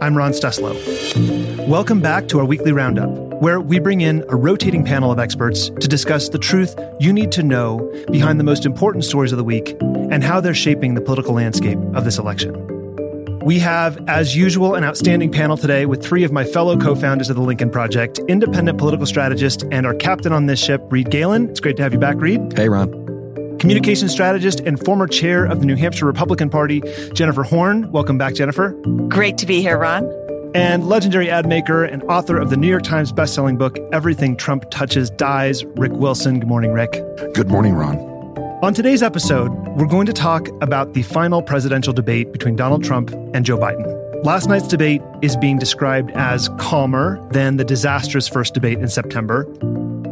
I'm Ron Steslow. Welcome back to our weekly roundup, where we bring in a rotating panel of experts to discuss the truth you need to know behind the most important stories of the week and how they're shaping the political landscape of this election. We have, as usual, an outstanding panel today with three of my fellow co founders of the Lincoln Project, independent political strategist, and our captain on this ship, Reed Galen. It's great to have you back, Reed. Hey, Ron. Communication strategist and former chair of the New Hampshire Republican Party, Jennifer Horn. Welcome back, Jennifer. Great to be here, Ron. And legendary ad maker and author of the New York Times bestselling book, Everything Trump Touches Dies, Rick Wilson. Good morning, Rick. Good morning, Ron. On today's episode, we're going to talk about the final presidential debate between Donald Trump and Joe Biden. Last night's debate is being described as calmer than the disastrous first debate in September.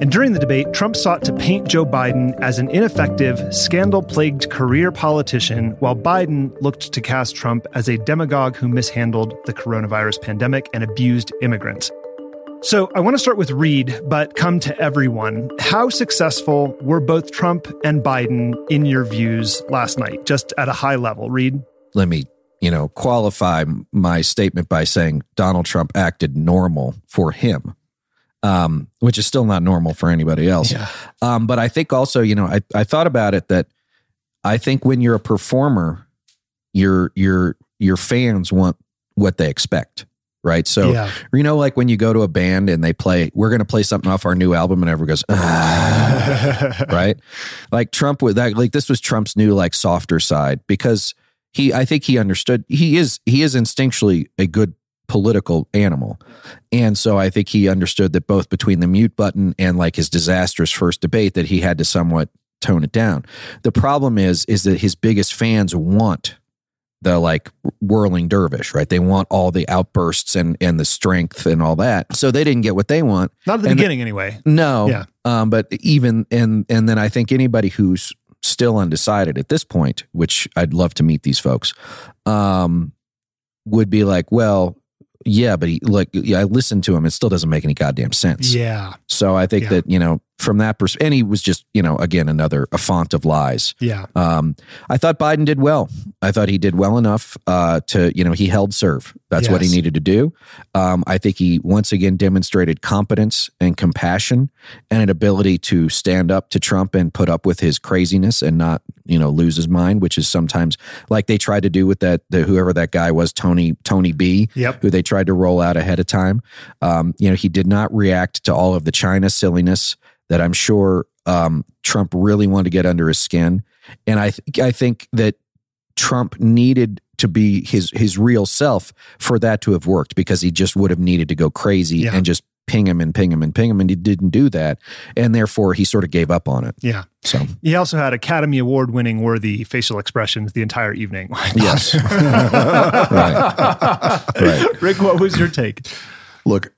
And during the debate, Trump sought to paint Joe Biden as an ineffective, scandal plagued career politician, while Biden looked to cast Trump as a demagogue who mishandled the coronavirus pandemic and abused immigrants. So I want to start with Reed, but come to everyone. How successful were both Trump and Biden in your views last night, just at a high level? Reed? Let me, you know, qualify my statement by saying Donald Trump acted normal for him. Um, which is still not normal for anybody else. Yeah. Um, but I think also, you know, I, I thought about it that I think when you're a performer, your your your fans want what they expect. Right. So Yeah. you know, like when you go to a band and they play, we're gonna play something off our new album and everyone goes, "Ah." right? Like Trump with that, like this was Trump's new like softer side because he, I think he understood he is he is instinctually a good political animal, and so I think he understood that both between the mute button and like his disastrous first debate that he had to somewhat tone it down. The problem is is that his biggest fans want the like whirling dervish, right? They want all the outbursts and and the strength and all that. So they didn't get what they want. Not at the And the- beginning, anyway. No. Yeah. Um, but even and and then I think anybody who's still undecided at this point, which I'd love to meet these folks, um, would be like, well, yeah, but he like yeah, I listened to him. It still doesn't make any goddamn sense. Yeah. So I think Yeah. that you know from that perspective, and he was just you know again another a font of lies. Yeah. Um, I thought Biden did well. I thought he did well enough uh, to, you know, he held serve. That's what he needed to do. Um, I think he once again demonstrated competence and compassion and an ability to stand up to Trump and put up with his craziness and not, you know, lose his mind, which is sometimes like they tried to do with that, the, whoever that guy was, Tony, Tony B, Yep. who they tried to roll out ahead of time. Um, you know, he did not react to all of the China silliness that I'm sure um, Trump really wanted to get under his skin. And I, th- I think that Trump needed to be his his real self for that to have worked because he just would have needed to go crazy Yeah. and just ping him and ping him and ping him, and he didn't do that, and therefore he sort of gave up on it. Yeah. So He also had Academy Award winning worthy facial expressions the entire evening. yes, right, right. Rick, what was your take? Look,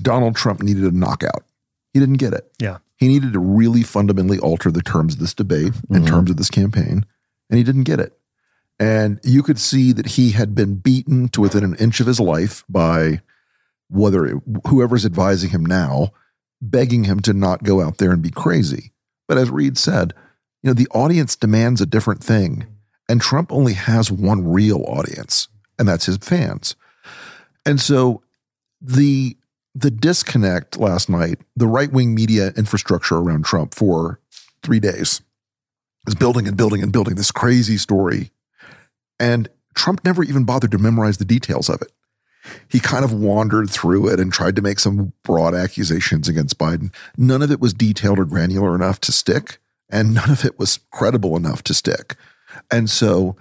Donald Trump needed a knockout. He didn't get it. Yeah. He needed to really fundamentally alter the terms of this debate in Mhm. terms of this campaign, and he didn't get it. And you could see that he had been beaten to within an inch of his life by whether it, whoever's advising him now, begging him to not go out there and be crazy. But as Reed said, you know, the audience demands a different thing. And Trump only has one real audience, and that's his fans. And so the the disconnect last night, the right wing media infrastructure around Trump for three days is building and building and building this crazy story. And Trump never even bothered to memorize the details of it. He kind of wandered through it and tried to make some broad accusations against Biden. None of it was detailed or granular enough to stick, and none of it was credible enough to stick. And so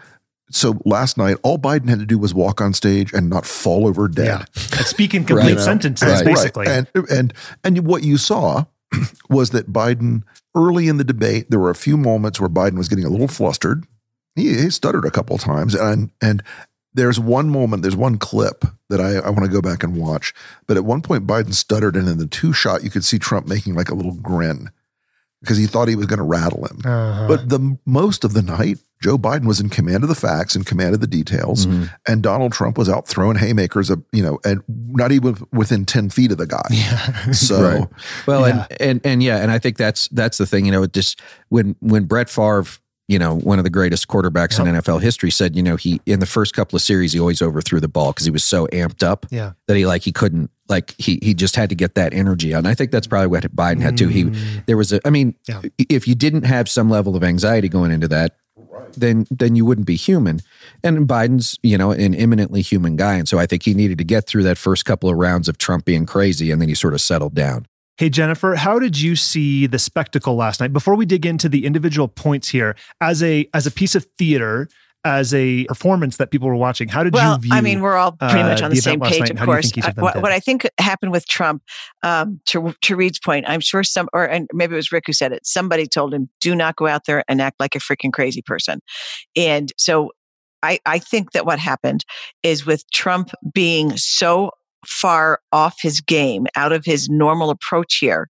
so last night, all Biden had to do was walk on stage and not fall over dead. Yeah. Speak in complete Right. sentences, Right. basically. And and and what you saw was that Biden early in the debate, there were a few moments where Biden was getting a little flustered. He, he stuttered a couple of times, and and there's one moment, there's one clip that I, I want to go back and watch. But at one point, Biden stuttered, and in the two shot, you could see Trump making like a little grin because he thought he was going to rattle him. Uh-huh. But the most of the night, Joe Biden was in command of the facts and command of the details, Mhm. and Donald Trump was out throwing haymakers, uh, you know, and not even within ten feet of the guy. yeah. So Right. Well, Yeah. and and and yeah, and I think that's that's the thing. You know, it just when when Brett Favre, you know, one of the greatest quarterbacks in NFL history, said, you know, he in the first couple of series he always overthrew the ball because he was so amped up Yeah. that he like he couldn't like he he just had to get that energy out. And I think that's probably what Biden had too. He Mm. there was a I mean, Yeah. if you didn't have some level of anxiety going into that, then then you wouldn't be human. And Biden's, you know, an eminently human guy. And so I think he needed to get through that first couple of rounds of Trump being crazy and then he sort of settled down. Hey, Jennifer, how did you see the spectacle last night? Before we dig into the individual points here, as a as a piece of theater, as a performance that people were watching, how did well, you view? I mean, we're all pretty uh, much on the the, same page, night, of and how do you course. think each of them Uh, what, what I think happened with Trump, um, to to Reed's point, I'm sure some, or and maybe it was Rick who said it. Somebody told him, "Do not go out there and act like a freaking crazy person." And so, I I think that what happened is with Trump being so far off his game, out of his normal approach here,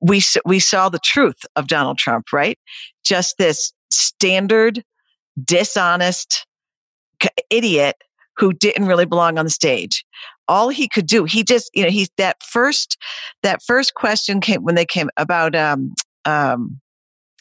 we we saw the truth of Donald Trump, right? Just this standard, dishonest idiot who didn't really belong on the stage. All he could do, he just, you know, he's that first, that first question came when they came about, um, um,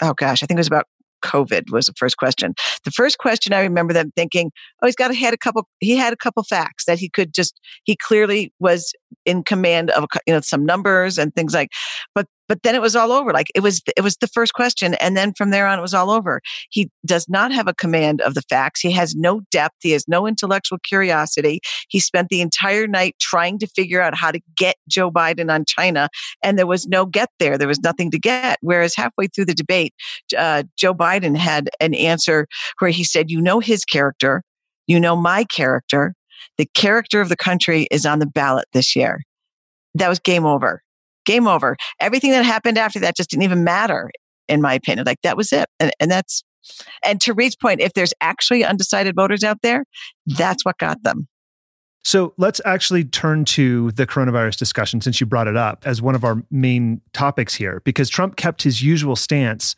oh gosh, I think it was about COVID was the first question. The first question I remember them thinking, oh, he's got had a couple, he had a couple facts that he could just, he clearly was in command of, you know, some numbers and things like, but, but then it was all over. Like it was, it was the first question. And then from there on, it was all over. He does not have a command of the facts. He has no depth. He has no intellectual curiosity. He spent the entire night trying to figure out how to get Joe Biden on China, and there was no get there. There was nothing to get. Whereas halfway through the debate, uh, Joe Biden had an answer where he said, You know his character, you know my character. The character of the country is on the ballot this year. That was game over. Game over. Everything that happened after that just didn't even matter, in my opinion. Like that was it. And, and that's, and to Reed's point, if there's actually undecided voters out there, that's what got them. So let's actually turn to the coronavirus discussion since you brought it up as one of our main topics here, because Trump kept his usual stance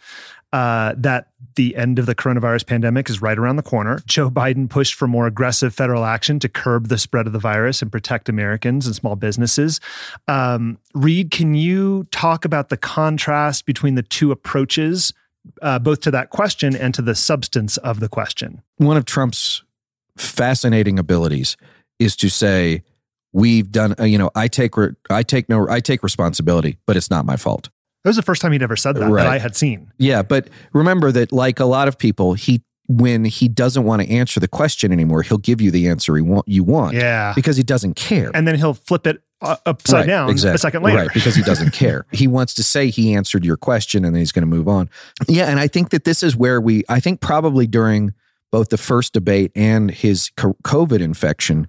uh, that the end of the coronavirus pandemic is right around the corner. Joe Biden pushed for more aggressive federal action to curb the spread of the virus and protect Americans and small businesses. Um, Reed, can you talk about the contrast between the two approaches, uh, both to that question and to the substance of the question? one of Trump's fascinating abilities is to say, "We've done. Uh, you know, I take re- I take no I take responsibility, but it's not my fault." That was the first time he'd ever said that Right. that I had seen. Yeah, but remember that, like a lot of people, he when he doesn't want to answer the question anymore, he'll give you the answer he want you want Yeah. because he doesn't care. And then he'll flip it uh, upside Right, down exactly. a second later. Right, because he doesn't care. He wants to say he answered your question and then he's going to move on. Yeah, and I think that this is where we, I think probably during both the first debate and his COVID infection,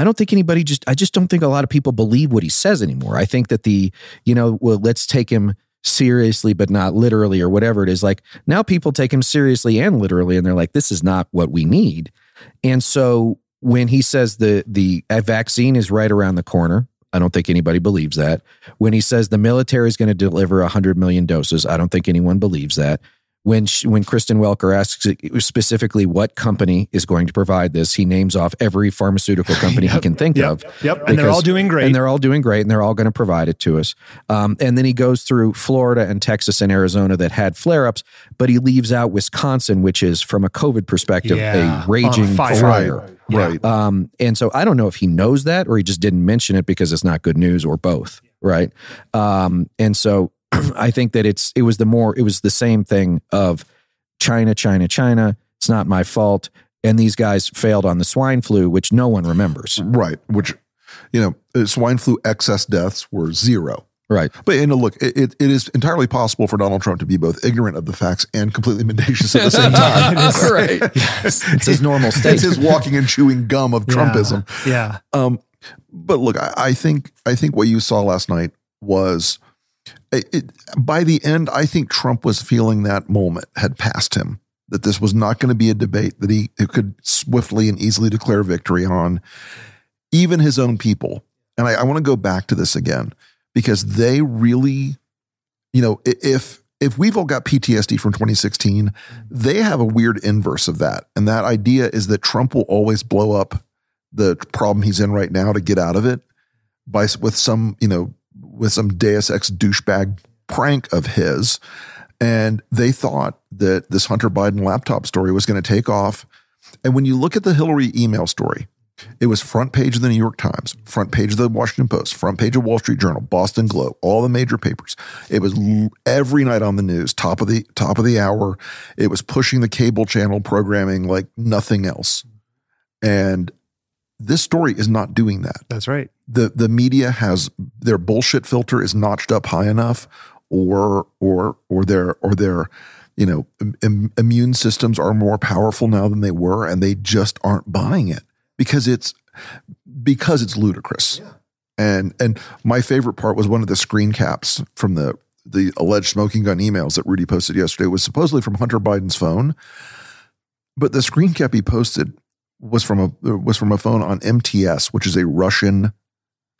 I don't think anybody just, I just don't think a lot of people believe what he says anymore. I think that the, you know, well, let's take him seriously, but not literally or whatever it is. Like now people take him seriously and literally, and they're like, this is not what we need. And so when he says the the vaccine is right around the corner, I don't think anybody believes that. When he says the military is going to deliver 100 million doses, I don't think anyone believes that. When she, when Kristen Welker asks specifically what company is going to provide this, he names off every pharmaceutical company he can think Yep. of. Yep. And they're all doing great. And they're all doing great, and they're all going to provide it to us. Um, and then he goes through Florida and Texas and Arizona that had flare ups, but he leaves out Wisconsin, which is, from a COVID perspective, Yeah, a raging fire. fire. Yeah. Right. Um, and so I don't know if he knows that or he just didn't mention it because it's not good news or both. Right. Um, and so I think that it's, it was the more, it was the same thing of China, China, China. It's not my fault. And these guys failed on the swine flu, which no one remembers. Right. Which, you know, uh, swine flu excess deaths were zero. Right. But you know, look, it, it, it is entirely possible for Donald Trump to be both ignorant of the facts and completely mendacious at the same time. right. It's his normal state. It's his walking and chewing gum of Trumpism. Yeah. Um, but look, I, I think I think what you saw last night was it, by the end. I think Trump was feeling that moment had passed him that this was not going to be a debate that he could swiftly and easily declare victory on, even his own people. And I, I want to go back to this again because they really, you know, if if we've all got PTSD from 2016, they have a weird inverse of that. And that idea is that Trump will always blow up the problem he's in right now to get out of it by with some, you know, with some Deus Ex douchebag prank of his. And they thought that this Hunter Biden laptop story was going to take off. And when you look at the Hillary email story, it was front page of the New York Times, front page of the Washington Post, front page of Wall Street Journal, Boston Globe, all the major papers. It was every night on the news, top of the top of the hour. It was pushing the cable channel programming like nothing else. And this story is not doing that. That's right. The the media has their bullshit filter is notched up high enough or or or their or their you know Im- immune systems are more powerful now than they were and they just aren't buying it because it's because it's ludicrous. Yeah. And and my favorite part was one of the screen caps from the the alleged smoking gun emails that Rudy posted yesterday was supposedly from Hunter Biden's phone. But the screen cap he posted was from a was from a phone on MTS, which is a Russian.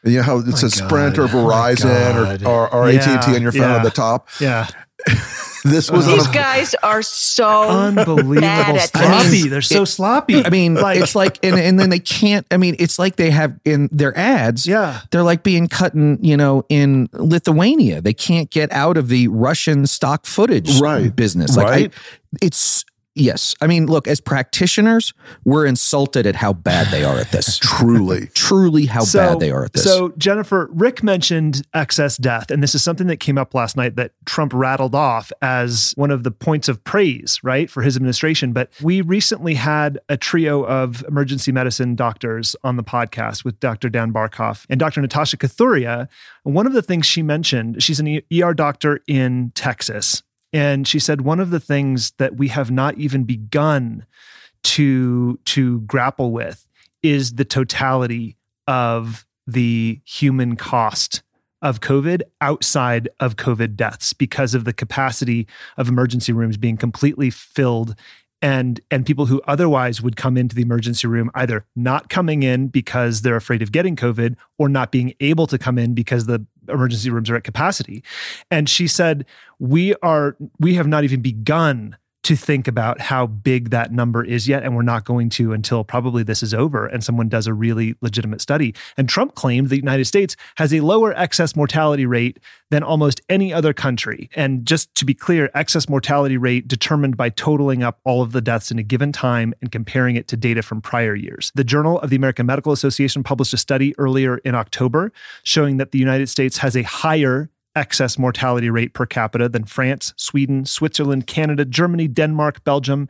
You know how it says Sprint or oh Verizon or, or, or yeah, AT&T on your phone yeah. at the top? Yeah. this was these guys are so unbelievable sloppy. They're so it, sloppy. I mean, like, it's like, and, and then they can't. I mean, it's like they have in their ads. Yeah, they're like being cut in, you know, in Lithuania. They can't get out of the Russian stock footage right. business. Like, right. I, it's Yes. I mean, look, as practitioners, we're insulted at how bad they are at this. Truly. Truly how so, bad they are at this. So, Jennifer, Rick mentioned excess death, and this is something that came up last night that Trump rattled off as one of the points of praise, right, for his administration. But we recently had a trio of emergency medicine doctors on the podcast with Dr. Dan Barkhuff and Dr. Natasha Kathuria. One of the things she mentioned, she's an ER doctor in Texas and she said one of the things that we have not even begun to to grapple with is the totality of the human cost of COVID outside of COVID deaths because of the capacity of emergency rooms being completely filled and and people who otherwise would come into the emergency room either not coming in because they're afraid of getting covid or not being able to come in because the emergency rooms are at capacity. And she said we are we have not even begun to think about how big that number is yet. And we're not going to until probably this is over and someone does a really legitimate study. And Trump claimed the United States has a lower excess mortality rate than almost any other country. And just to be clear, excess mortality rate determined by totaling up all of the deaths in a given time and comparing it to data from prior years. The Journal of the American Medical Association published a study earlier in October showing that the United States has a higher excess mortality rate per capita than France, Sweden, Switzerland, Canada, Germany, Denmark, Belgium,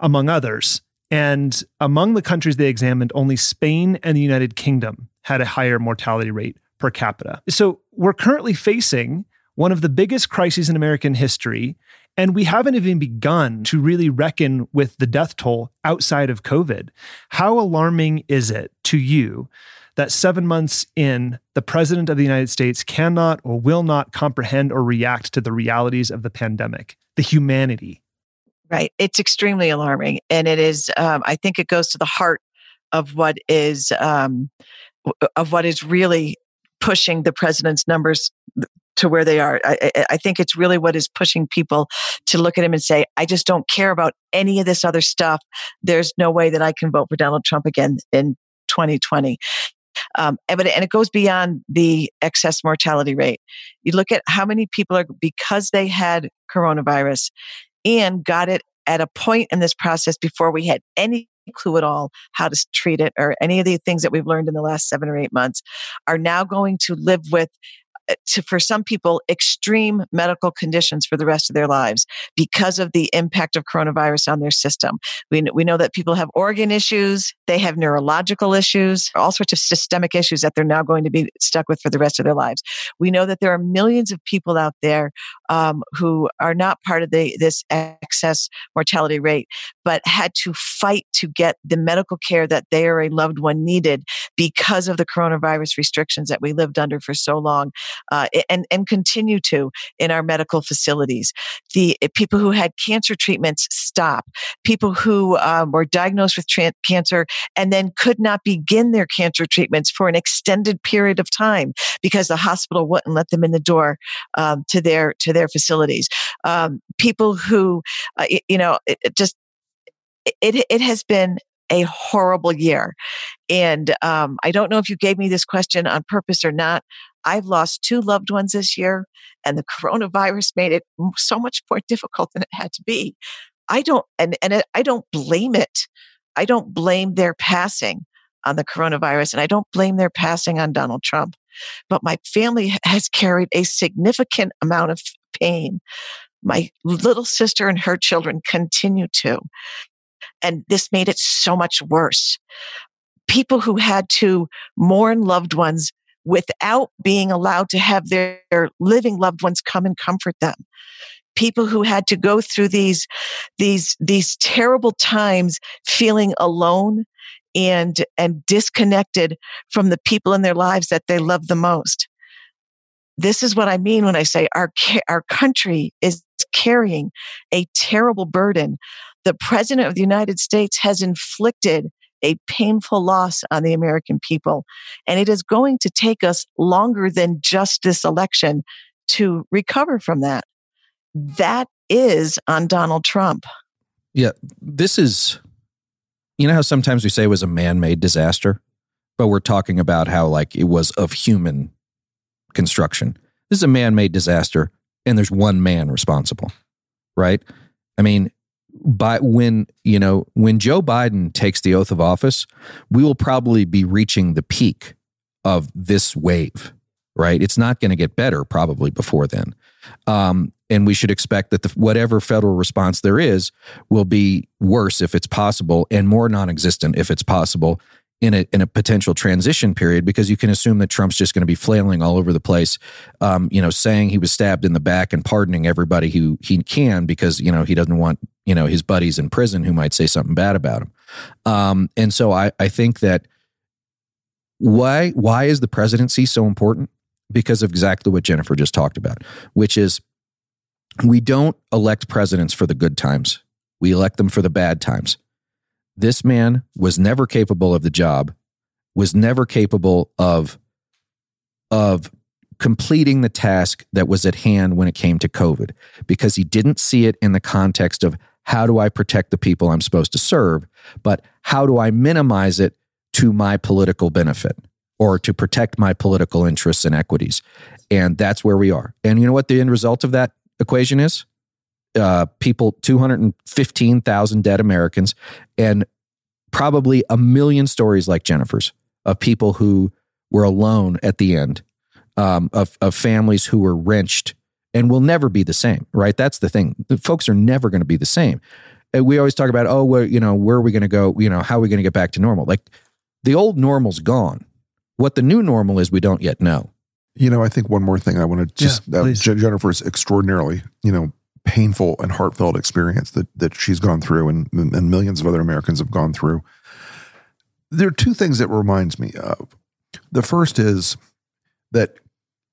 among others. And among the countries they examined, only Spain and the United Kingdom had a higher mortality rate per capita. So we're currently facing one of the biggest crises in American history. And we haven't even begun to really reckon with the death toll outside of COVID. How alarming is it to you that seven months in, the president of the United States cannot or will not comprehend or react to the realities of the pandemic, the humanity. Right. It's extremely alarming. And it is, um, I think it goes to the heart of what is, um, of what is really pushing the president's numbers to where they are. I, I, think it's really what is pushing people to look at him and say, I just don't care about any of this other stuff. There's no way that I can vote for Donald Trump again in 2020. Um, and, and it goes beyond the excess mortality rate. You look at how many people are, because they had coronavirus and got it at a point in this process before we had any clue at all how to treat it or any of the things that we've learned in the last seven or eight months are now going to live with to for some people extreme medical conditions for the rest of their lives because of the impact of coronavirus on their system. We, we know that people have organ issues, they have neurological issues, all sorts of systemic issues that they're now going to be stuck with for the rest of their lives. We know that there are millions of people out there um, who are not part of the this excess mortality rate, but had to fight to get the medical care that they or a loved one needed because of the coronavirus restrictions that we lived under for so long. Uh, and and continue to in our medical facilities. The uh, people who had cancer treatments stop. People who um, were diagnosed with cancer and then could not begin their cancer treatments for an extended period of time because the hospital wouldn't let them in the door um, to their to their facilities. Um, people who, uh, you know, it, it just it it has been a horrible year. And um, I don't know if you gave me this question on purpose or not. I've lost two loved ones this year, and the coronavirus made it so much more difficult than it had to be. I don't, and, and I don't blame it. I don't blame their passing on the coronavirus, and I don't blame their passing on Donald Trump. But my family has carried a significant amount of pain. My little sister and her children continue to. And this made it so much worse. People who had to mourn loved ones without being allowed to have their, living loved ones come and comfort them. People who had to go through these, these, these terrible times feeling alone and, and disconnected from the people in their lives that they love the most. This is what I mean when I say our, our country is carrying a terrible burden the president of the United States has inflicted a painful loss on the American people. And it is going to take us longer than just this election to recover from that. That is on Donald Trump. Yeah, this is, you know how sometimes we say it was a man made disaster, but we're talking about how like it was of human construction. This is a man made disaster, and there's one man responsible, right? I mean, by when you know when Joe Biden takes the oath of office, we will probably be reaching the peak of this wave. Right, it's not going to get better probably before then, um, and we should expect that the, whatever federal response there is will be worse if it's possible, and more non-existent if it's possible, in a in a potential transition period because you can assume that Trump's just going to be flailing all over the place, um, you know, saying he was stabbed in the back and pardoning everybody who he can because you know he doesn't want you know his buddies in prison who might say something bad about him. Um, and so I I think that why why is the presidency so important? Because of exactly what Jennifer just talked about, which is we don't elect presidents for the good times. We elect them for the bad times. This man was never capable of the job, was never capable of, of completing the task that was at hand when it came to COVID because he didn't see it in the context of how do I protect the people I'm supposed to serve, but how do I minimize it to my political benefit or to protect my political interests and equities. And that's where we are. And you know what the end result of that equation is? uh, people, 215,000 dead Americans, and probably a million stories like Jennifer's of people who were alone at the end, um, of, of families who were wrenched and will never be the same, right? That's the thing. The folks are never going to be the same. And we always talk about, oh, where, you know, where are we going to go? You know, how are we going to get back to normal? Like the old normal's gone. What the new normal is, we don't yet know. You know, I think one more thing I want to just, yeah, uh, Jennifer's extraordinarily, you know, painful and heartfelt experience that that she's gone through and, and millions of other Americans have gone through. There are two things that reminds me of. The first is that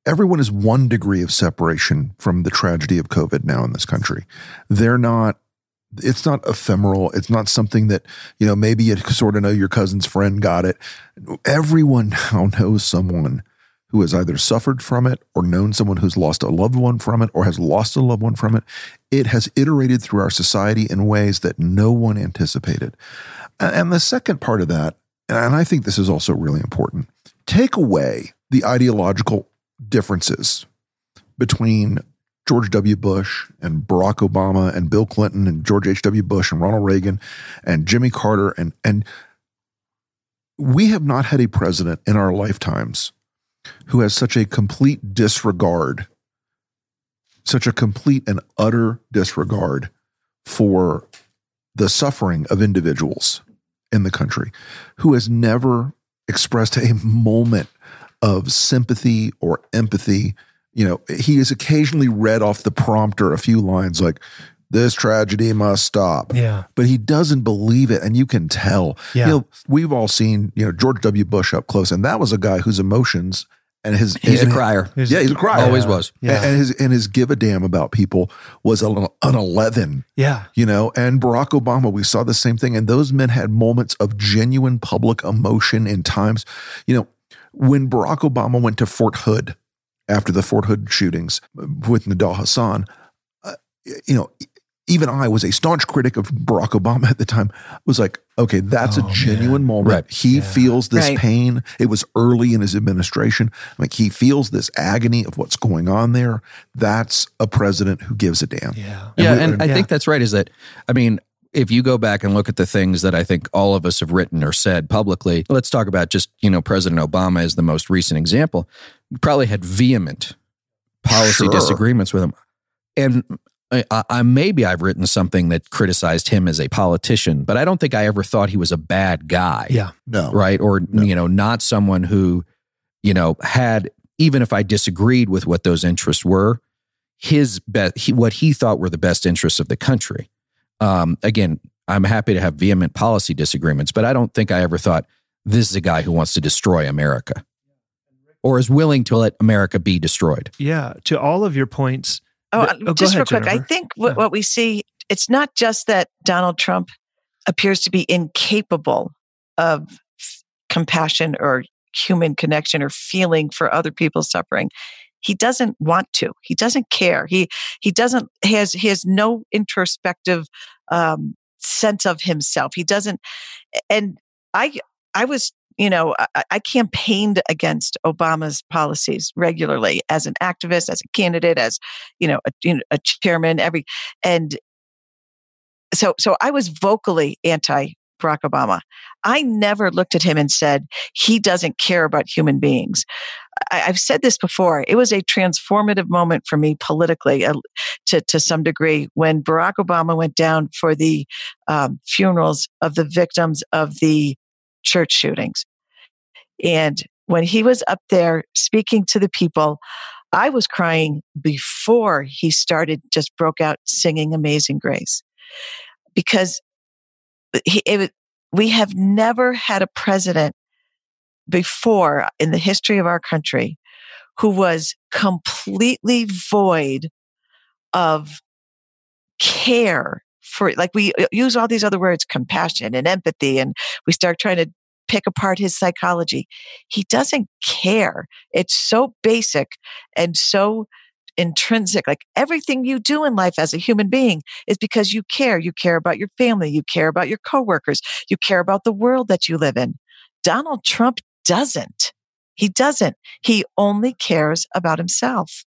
everyone is one degree of separation from the tragedy of COVID now in this country. They're not it's not ephemeral. It's not something that, you know, maybe you sort of know your cousin's friend got it. Everyone now knows someone who has either suffered from it or known someone who's lost a loved one from it or has lost a loved one from it. It has iterated through our society in ways that no one anticipated. And the second part of that, and I think this is also really important, take away the ideological differences between George W. Bush and Barack Obama and Bill Clinton and George H.W. Bush and Ronald Reagan and Jimmy Carter and and we have not had a president in our lifetimes who has such a complete disregard, such a complete and utter disregard for the suffering of individuals in the country, who has never expressed a moment of sympathy or empathy. You know, he has occasionally read off the prompter a few lines like, this tragedy must stop. Yeah. But he doesn't believe it. And you can tell. Yeah. You know, we've all seen, you know, George W. Bush up close, and that was a guy whose emotions and his He's and- a crier. He's- Yeah, he's a crier. Always was. Yeah. and his and his give a damn about people was an, an eleven. yeah. you know and barack obama we saw the same thing and those men had moments of genuine public emotion in times you know when barack obama went to fort hood after the fort hood shootings with nidal hasan uh, you know even i was a staunch critic of barack obama at the time I was like okay that's Oh, a genuine moment Right. he Yeah. feels this Right. pain it was early in his administration like he feels this agony of what's going on there that's a president who gives a damn Yeah. Yeah, we- and I yeah. think that's right. Is that I mean, if you go back and look at the things that I think all of us have written or said publicly, let's talk about just you know President Obama as the most recent example. We probably had vehement policy Sure. disagreements with him, and I, I, I maybe I've written something that criticized him as a politician, but I don't think I ever thought he was a bad guy Yeah. no right? Or No. you know, not someone who, you know, had even if I disagreed with what those interests were, his best, he, what he thought were the best interests of the country. Um, again, I'm happy to have vehement policy disagreements, but I don't think I ever thought this is a guy who wants to destroy America or is willing to let America be destroyed. Yeah. To all of your points. Oh, The- uh, oh, just ahead, real quick. I think what, Yeah. what we see, it's not just that Donald Trump appears to be incapable of f- compassion or human connection or feeling for other people's suffering. He doesn't want to. He doesn't care. He he doesn't he has he has no introspective um, sense of himself. He doesn't. And I I was you know I, I campaigned against Obama's policies regularly as an activist, as a candidate, as you know a, you know, a chairman. Every and so so I was vocally anti Barack Obama. I never looked at him and said he doesn't care about human beings. I, I've said this before. It was a transformative moment for me politically, uh, to to some degree, when Barack Obama went down for the um, funerals of the victims of the church shootings, and when he was up there speaking to the people. I was crying before he started, just broke out singing Amazing Grace because it, we have never had a president before in the history of our country who was completely void of care for like we uh, use all these other words compassion and empathy and we start trying to pick apart his psychology. He doesn't care. It's so basic and so intrinsic like everything you do in life as a human being is because you care. You care about your family. You care about your coworkers. You care about the world that you live in. Donald trump doesn't. He doesn't. He only cares about himself.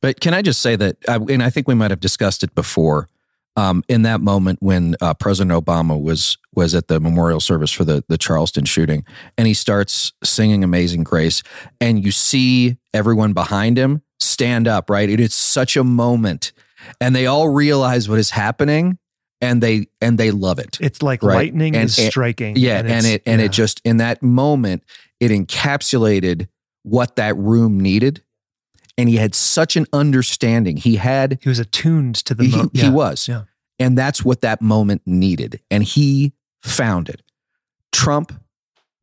But can I just say that, uh, and I think we might have discussed it before, um, in that moment when uh, President Obama was was at the memorial service for the the Charleston shooting, and he starts singing "Amazing Grace," and you see everyone behind him stand up. Right, it is such a moment, and they all realize what is happening, and they and they love it. It's like Right. lightning And- is and- striking. Yeah, and, it's- it and yeah. it just in that moment it encapsulated what that room needed, and he had such an understanding. He had he was attuned to the he, mo- he was, Yeah. and that's what that moment needed, and he found it. Trump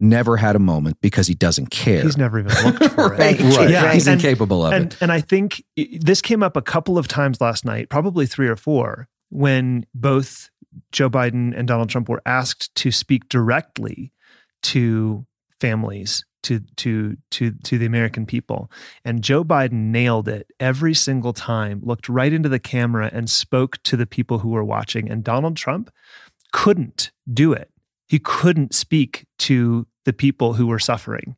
never had a moment because he doesn't care. He's never even looked for right, it. Right. Yeah, He's and- incapable of and it. and I think this came up a couple of times last night, probably three or four, when both Joe Biden and Donald Trump were asked to speak directly to families, to to to to the American people, and Joe Biden nailed it every single time. Looked right into the camera and spoke to the people who were watching, and Donald Trump couldn't do it. He couldn't speak to the people who were suffering.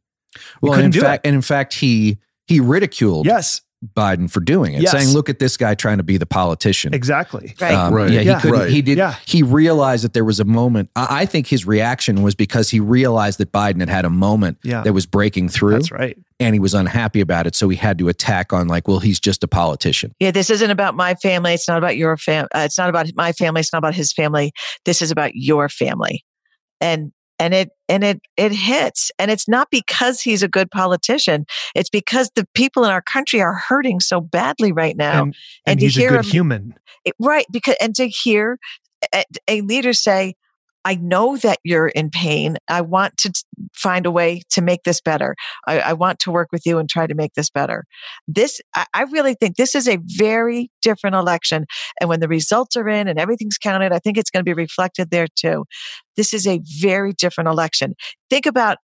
Well, couldn't in do fact, and in fact, he he ridiculed Yes, Biden for doing it, Yes. saying, "Look at this guy trying to be the politician." exactly. right Um, Right. Yeah, he Yeah. couldn't. Right. He did. Yeah. He realized that there was a moment. I, I think his reaction was because he realized that Biden had had a moment Yeah. that was breaking through, That's right. and he was unhappy about it. So he had to attack on like, well, he's just a politician. Yeah, this isn't about my family. It's not about your fam. Uh, it's not about my family. It's not about his family. This is about your family, and and it and it it hits. And it's not because he's a good politician. It's because the people in our country are hurting so badly right now. and, and and to he's a hear good him- human. It- right? Because and to hear a, a leader say, "I know that you're in pain. I want to find a way to make this better. I, I want to work with you and try to make this better. This, I, I really think this is a very different election. And when the results are in and everything's counted, I think it's going to be reflected there too. This is a very different election. Think about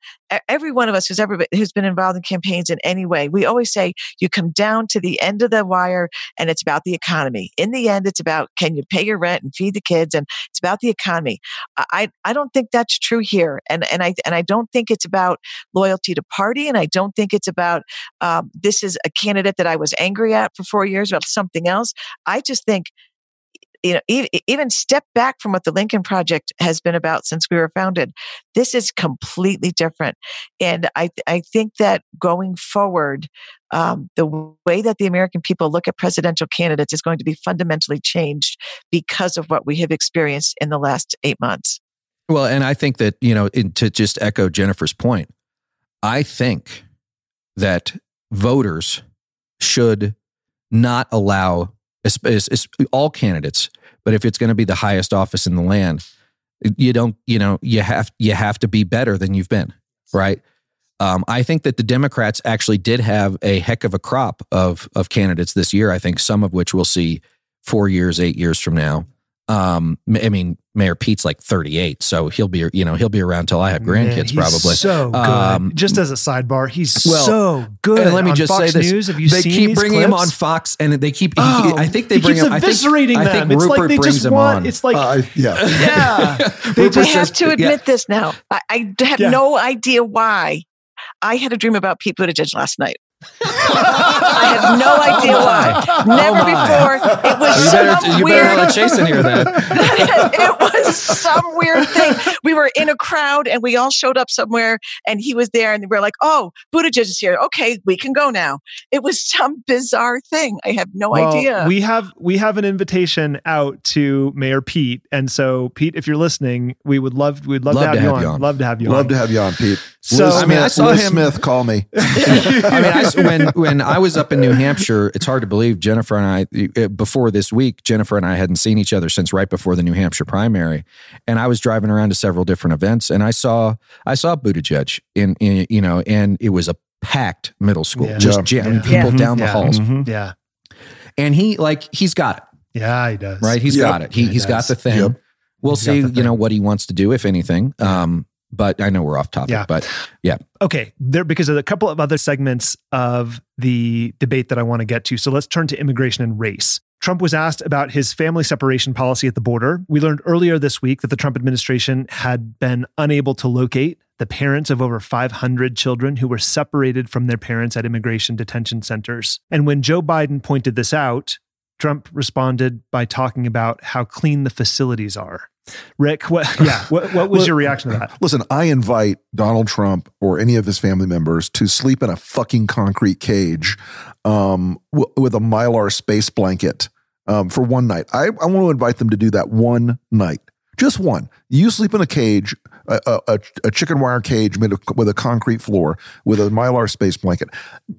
every one of us who's ever been, who's been involved in campaigns in any way. We always say you come down to the end of the wire and it's about the economy. In the end, it's about can you pay your rent and feed the kids and it's about the economy. I, I don't think that's true here. And, and I, and I don't think it's about loyalty to party. And I don't think it's about, um, this is a candidate that I was angry at for four years about something else. I just think you know, even step back from what the Lincoln Project has been about since we were founded. This is completely different, and I I think that going forward, um, the way that the American people look at presidential candidates is going to be fundamentally changed because of what we have experienced in the last eight months. Well, and I think that you know, in, to just echo Jennifer's point, I think that voters should not allow it's, all candidates, but if it's going to be the highest office in the land, you don't, you know, you have you have to be better than you've been, right? Um, I think that the Democrats actually did have a heck of a crop of of candidates this year. I think some of which we'll see four years, eight years from now. Um, I mean, Mayor Pete's like 38, so he'll be, you know, he'll be around till I have grandkids, Man, probably. So good. Um, Just as a sidebar, he's well, so good. And let me just Fox say this: News. Have you they seen keep bringing clips? him on Fox, and they keep. Oh, he, I think they bring keeps him. eviscerating I think, them. I think it's Rupert like they brings just him want. on. It's like, uh, yeah, yeah. they Rupert have to admit yeah. this now. I, I have Yeah. no idea why. I had a dream about Pete Buttigieg last night. I have no oh idea why. Never Oh, before. It was You some better, you weird. better let Chase in here then. it was some weird thing. We were in a crowd and we all showed up somewhere and he was there and we were like, oh, Buttigieg is here. Okay, we can go now. It was some bizarre thing. I have no Well, idea. We have we have an invitation out to Mayor Pete, and so Pete, if you're listening, we would love we'd love, to, have you, on. Love to have you love on. to have you on, Pete. So- Liz I Smith, mean, I saw Liz him- Smith, call me. I mean, I, when when I was up in New Hampshire, it's hard to believe Jennifer and I uh, before this week, Jennifer and I hadn't seen each other since right before the New Hampshire primary, and I was driving around to several different events, and I saw I saw Buttigieg in, in you know, and it was a packed middle school, Yeah. just Yeah. Yeah. people Mhm. down the Yeah. halls, Mhm. Yeah, and he like he's got it yeah, he does. right, He's Yep. got it. He Yeah, he he's got the thing. Yep. We'll He's see, you know, what he wants to do, if anything. Um, but I know we're off topic, Yeah. but yeah. Okay, there because of a couple of other segments of the debate that I want to get to. So let's turn to immigration and race. Trump was asked about his family separation policy at the border. We learned earlier this week that the Trump administration had been unable to locate the parents of over 500 children who were separated from their parents at immigration detention centers. And when Joe Biden pointed this out, Trump responded by talking about how clean the facilities are. Rick, what, yeah, what, what was your reaction to that? Listen, I invite Donald Trump or any of his family members to sleep in a fucking concrete cage um, w- with a mylar space blanket um, for one night. I, I want to invite them to do that one night, just one. You sleep in a cage, a, a, a- chicken wire cage made of, with a concrete floor with a mylar space blanket.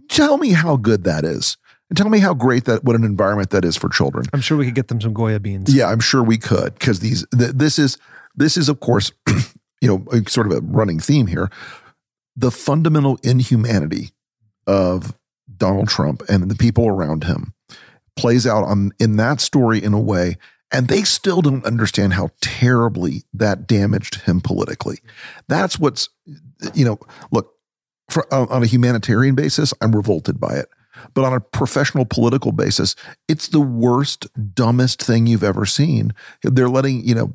Tell me how good that is. And tell me how great that, what an environment that is for children. I'm sure we could get them some Goya beans. Yeah, I'm sure we could because these th- this is this is of course you know sort of a running theme here. The fundamental inhumanity of Donald Trump and the people around him plays out on in that story in a way, and they still don't understand how terribly that damaged him politically. That's what's you know look for, on on a humanitarian basis, I'm revolted by it. But on a professional political basis, it's the worst, dumbest thing you've ever seen. They're letting, you know,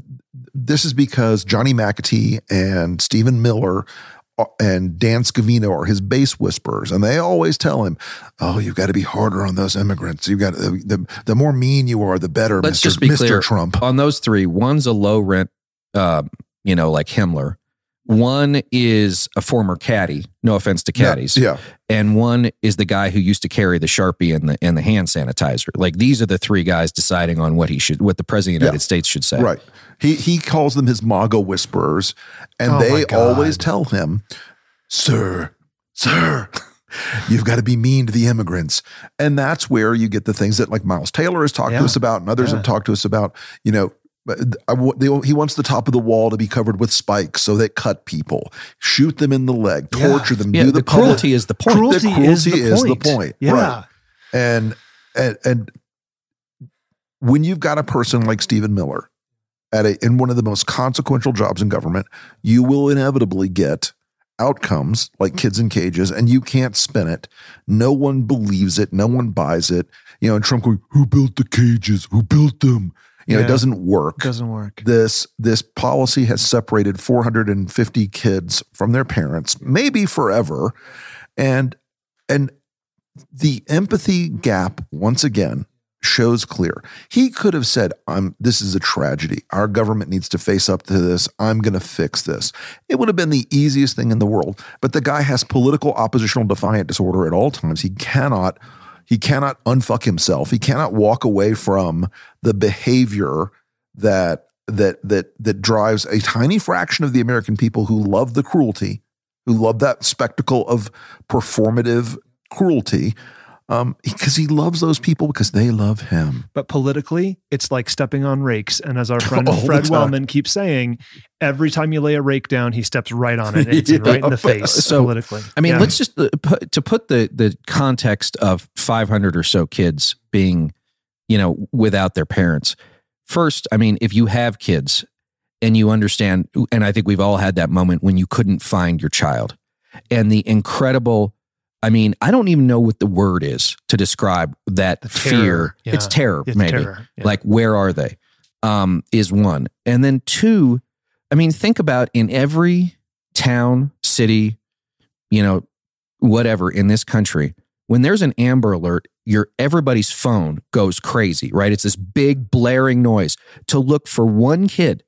this is because Johnny McEntee and Stephen Miller uh, and Dan Scavino are his base whisperers, and they always tell him, "Oh, you've got to be harder on those immigrants. You've got to, the the more mean you are, the better." let's Mr. just be Mr. clear Trump. on those three. One's a low rent, uh, you know, like Himmler. One is a former caddy. No offense to caddies. Yeah, And one is the guy who used to carry the sharpie and the and the hand sanitizer. Like these are the three guys deciding on what he should, what the president of the Yeah. United States should say. Right. He he calls them his MAGA whisperers, and Oh they always tell him, "Sir, sir, you've got to be mean to the immigrants." And that's where you get the things that like Miles Taylor has talked Yeah. to us about, and others Yeah. have talked to us about. You know, he wants the top of the wall to be covered with spikes so they cut people, shoot them in the leg, torture yeah. them. Yeah, do the, the cruelty is the point. Cruelty, the cruelty is, the, is point. the point. Yeah. Right. And, and and when you've got a person like Stephen Miller at a in one of the most consequential jobs in government, you will inevitably get outcomes like kids in cages and you can't spin it. No one believes it. No one buys it. You know, and Trump going, who built the cages? Who built them? You know, Yeah. it doesn't work. Doesn't work. This this policy has separated 450 kids from their parents, maybe forever. And and the empathy gap once again shows clear. He could have said, "I'm this is a tragedy. Our government needs to face up to this. I'm going to fix this." It would have been the easiest thing in the world, but the guy has political oppositional defiant disorder at all times. He cannot he cannot unfuck himself. He cannot walk away from the behavior that that that that drives a tiny fraction of the American people who love the cruelty, who love that spectacle of performative cruelty, um, because he loves those people because they love him. But politically, it's like stepping on rakes. And as our friend All Fred. Wellman keeps saying, every time you lay a rake down, he steps right on it. And it's right in the Yeah. face So, politically. I mean, Yeah. let's just uh, put, to put the the context of 500 or so kids being, you know, without their parents. First, I mean, if you have kids and you understand, and I think we've all had that moment when you couldn't find your child, and the incredible. I mean, I don't even know what the word is to describe that The fear. terror. It's terror, It's maybe. terror. Yeah. Like, where are they? Um, is one. And then two, I mean, think about in every town, city, you know, whatever in this country, when there's an Amber Alert, your everybody's phone goes crazy, right? It's this big blaring noise to look for one kid,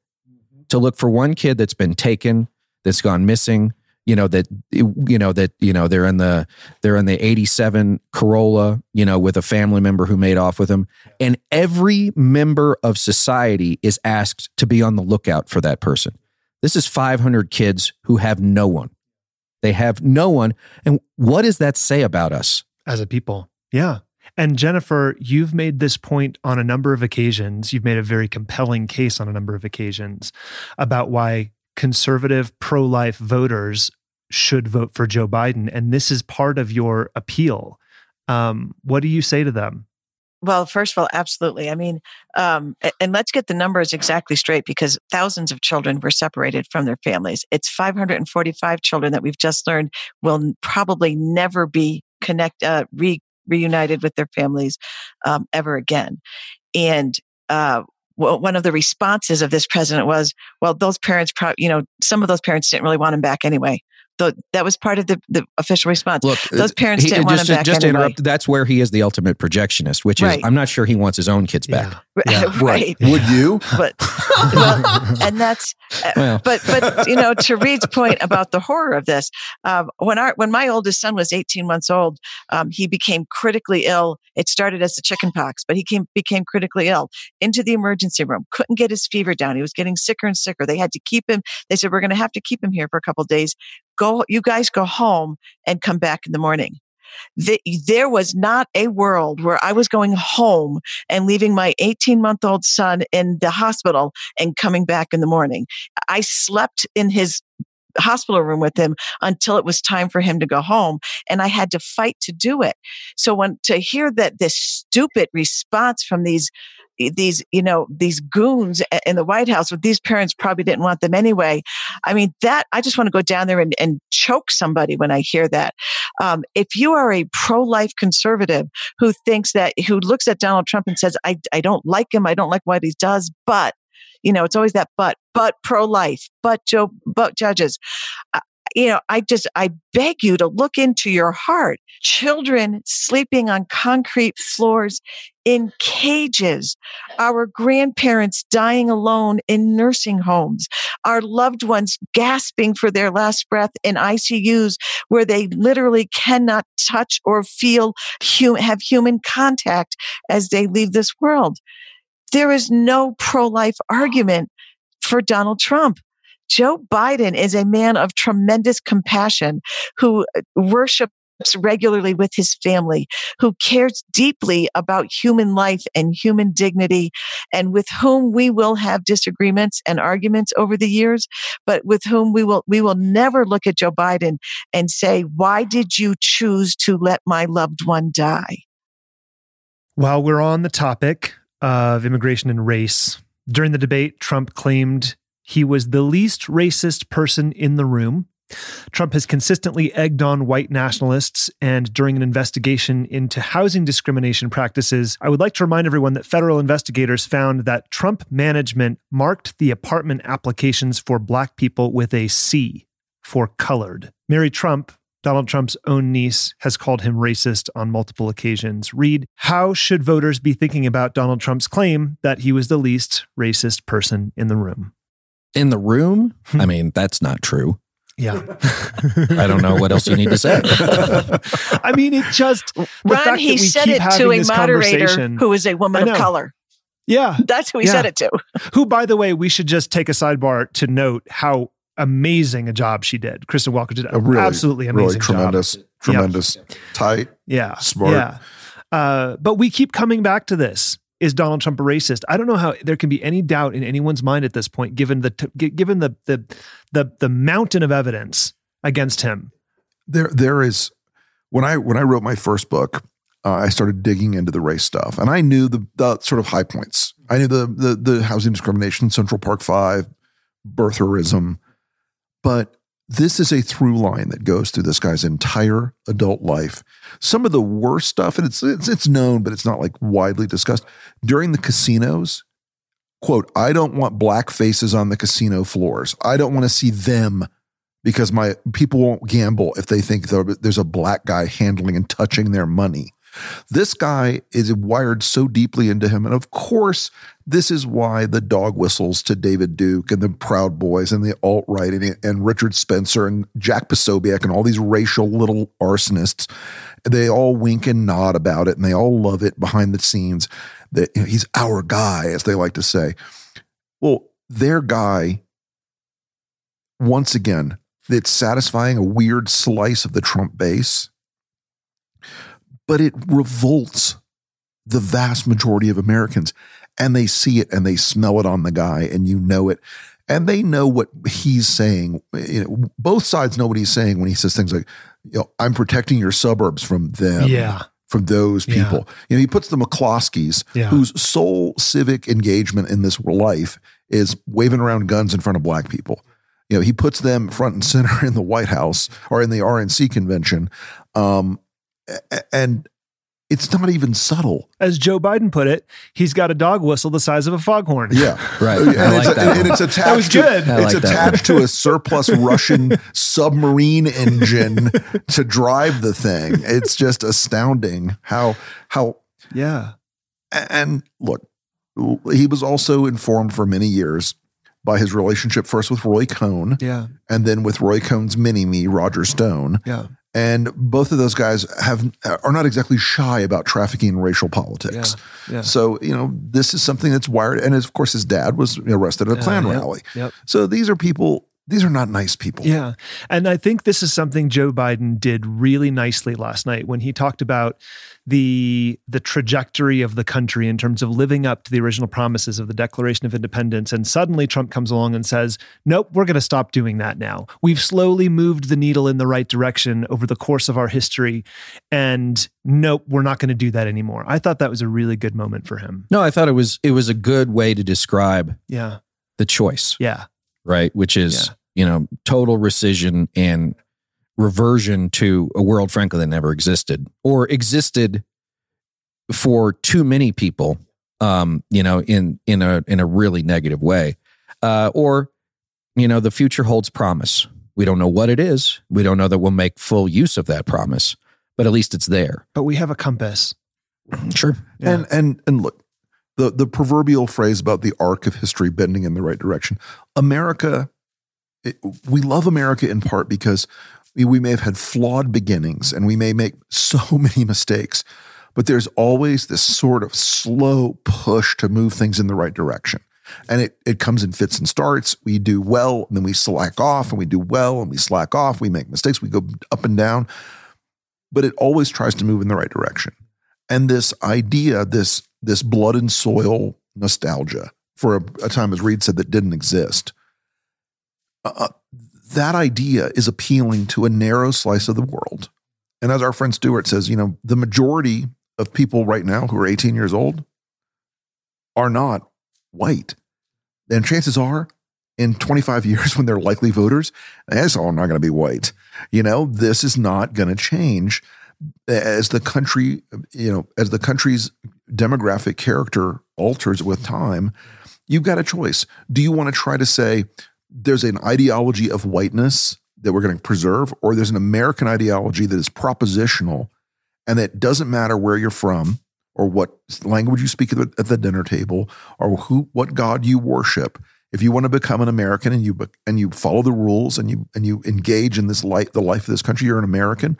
to look for one kid that's been taken, that's gone missing. You know that you know that you know they're in the they're in the '87 Corolla, you know, with a family member who made off with them and every member of society is asked to be on the lookout for that person. This is 500 kids who have no one. They have no one. And what does that say about us? as a people. Yeah. And Jennifer, you've made this point on a number of occasions. You've made a very compelling case on a number of occasions about why conservative pro life voters should vote for Joe Biden. And this is part of your appeal. Um, what do you say to them? Well, first of all, absolutely. I mean, um, and let's get the numbers exactly straight because thousands of children were separated from their families. It's 545 children that we've just learned will probably never be connect uh, re- reunited with their families um, ever again. And uh, well, one of the responses of this president was, "Well, those parents, pro- you know, some of those parents didn't really want him back anyway." Though that was part of the, the official response. Look, uh, Those parents he- didn't uh, want just, him back just to anyway. interrupt, that's where he is the ultimate projectionist, which Right. is I'm not sure he wants his own kids back. Yeah. right. Would you? But well, and that's uh, Well, but but you know to Reed's point about the horror of this um, when our when my oldest son was 18 months old um, he became critically ill. It started as the chicken pox but he came became critically ill into the emergency room. Couldn't get his fever down. He was getting sicker and sicker. They had to keep him they said we're going to have to keep him here for a couple of days. Go you guys go home and come back in the morning the, there was not a world where I was going home and leaving my 18 month old son in the hospital and coming back in the morning. I slept in his hospital room with him until it was time for him to go home and I had to fight to do it. So when to hear that this stupid response from these these you know these goons in the White House with these parents probably didn't want them anyway. I mean that I just want to go down there and, and choke somebody when I hear that. Um, if you are a pro-life conservative who thinks that who looks at Donald Trump and says I I don't like him, I don't like what he does, but you know it's always that but but pro-life, but Joe but judges. You know, I just, I beg you to look into your heart. Children sleeping on concrete floors in cages, our grandparents dying alone in nursing homes, our loved ones gasping for their last breath in ICUs where they literally cannot touch or feel, have human contact as they leave this world. There is no pro life argument for Donald Trump. Joe Biden is a man of tremendous compassion who uh, worships regularly with his family, who cares deeply about human life and human dignity, and with whom we will have disagreements and arguments over the years, but with whom we will we will never look at Joe Biden and say, "Why did you choose to let my loved one die?" While we're on the topic of immigration and race, during the debate, Trump claimed he was the least racist person in the room. Trump has consistently egged on white nationalists, and during an investigation into housing discrimination practices, I would like to remind everyone that federal investigators found that Trump management marked the apartment applications for black people with a C for colored. Mary Trump, Donald Trump's own niece has called him racist on multiple occasions. Reed How should voters be thinking about Donald Trump's claim that he was the least racist person in the room? In the room? I mean, that's not true. Yeah. I don't know what else you need to say. I mean, it just. Ron, he said it to a moderator who is a woman of color. Yeah. That's who he yeah. said it to. Who, by the way, we should just take a sidebar to note how amazing a job she did. Kristen Welker did a really, absolutely amazing really tremendous, job. tremendous, yep. tight, yeah, smart. Yeah. Uh, but we keep coming back to this. Is Donald Trump a racist? I don't know how there can be any doubt in anyone's mind at this point, given the t- given the the the the mountain of evidence against him. There, there is when I when I wrote my first book, uh, I started digging into the race stuff, and I knew the, the sort of high points. I knew the the, the housing discrimination, Central Park Five, birtherism, but this is a through line that goes through this guy's entire adult life. Some of the worst stuff, and it's it's, it's known, but it's not like widely discussed during the casinos. Quote: I don't want black faces on the casino floors. I don't want to see them because my people won't gamble if they think there's a black guy handling and touching their money. This guy is wired so deeply into him. And of course, this is why the dog whistles to David Duke and the Proud Boys and the alt right and, and, Richard Spencer and Jack Posobiec and all these racial little arsonists. They all wink and nod about it and they all love it behind the scenes. That you know, he's our guy, as they like to say. Well, their guy, once again, it's satisfying a weird slice of the Trump base but it revolts the vast majority of Americans. And they see it and they smell it on the guy, and you know it. And they know what he's saying. You know, both sides know what he's saying when he says things like, you know, I'm protecting your suburbs from them. Yeah. From those people. Yeah. You know, he puts the McCloskeys, yeah. whose sole civic engagement in this life is waving around guns in front of black people. You know, he puts them front and center in the White House or in the RNC convention. Um, and it's not even subtle. As Joe Biden put it, he's got a dog whistle the size of a foghorn. Yeah, right. And, it's, like that and it's attached. That was good. To, it's like attached to a surplus Russian submarine engine to drive the thing. It's just astounding how how. Yeah. And look, he was also informed for many years by his relationship first with Roy Cohn, yeah, and then with Roy Cohn's mini me, Roger Stone, yeah and both of those guys have are not exactly shy about trafficking in racial politics. Yeah, yeah. So you know this is something that's wired, and of course his dad was arrested at a Klan uh, yep, rally. Yep. So these are people. These are not nice people. Yeah, and I think this is something Joe Biden did really nicely last night when he talked about the the trajectory of the country in terms of living up to the original promises of the Declaration of Independence and suddenly Trump comes along and says, "Nope, we're going to stop doing that now. We've slowly moved the needle in the right direction over the course of our history and nope, we're not going to do that anymore." I thought that was a really good moment for him. No, I thought it was it was a good way to describe Yeah. the choice, Yeah. right? Which is, Yeah. You know, total rescission and reversion to a world, frankly, that never existed or existed for too many people, um, you know, in in a in a really negative way, uh, or you know, the future holds promise. We don't know what it is. We don't know that we'll make full use of that promise, but at least it's there. But we have a compass. Sure. Yeah. And and and look, the the proverbial phrase about the arc of history bending in the right direction. America, it, we love America in part because we, we may have had flawed beginnings and we may make so many mistakes, but there's always this sort of slow push to move things in the right direction. And it, it comes in fits and starts. We do well, and then we slack off, and we do well, and we slack off. We make mistakes. We go up and down. but it always tries to move in the right direction. And this idea, this this blood and soil nostalgia for a, a time, as Reed said, that didn't exist. Uh, uh, that idea is appealing to a narrow slice of the world. And as our friend Stuart says, you know, the majority of people right now who are 18 years old are not white. And chances are in 25 years when they're likely voters, that's all not going to be white. You know, this is not going to change as the country, you know, as the country's demographic character alters with time. You've got a choice. Do you want to try to say there's an ideology of whiteness that we're going to preserve, or there's an American ideology that is propositional and that doesn't matter where you're from or what language you speak at the, dinner table or who what God you worship if you want to become an American and you and you follow the rules and you and you engage in this life, the life of this country, you're an American.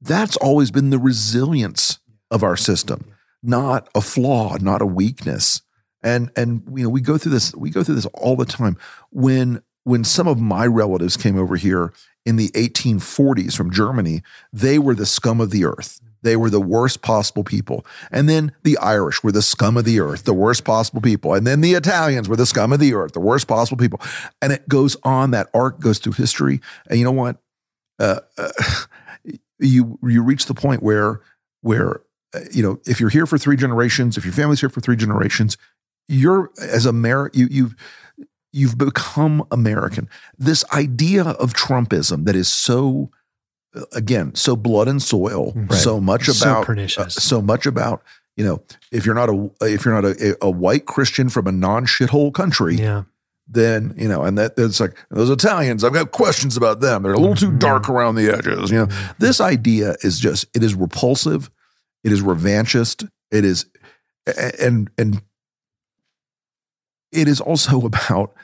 That's always been the resilience of our system, not a flaw, not a weakness. And and you know we go through this we go through this all the time. When when some of my relatives came over here in the 1840s from Germany, they were the scum of the earth. They were the worst possible people. And then the Irish were the scum of the earth, the worst possible people. And then the Italians were the scum of the earth, the worst possible people. And it goes on. That arc goes through history. And you know what? Uh, uh, you you reach the point where where uh, you know if you're here for three generations, if your family's here for three generations, you're as a Amer- you you've you've become American. This idea of Trumpism that is so again so blood and soil right. so much about so, uh, so, much about you know if you're not a if you're not a, a white christian from a non shithole country yeah then you know and that it's like those italians i've got questions about them they're a little too dark mm-hmm. around the edges you know mm-hmm. this idea is just it is repulsive it is revanchist it is and and it is also about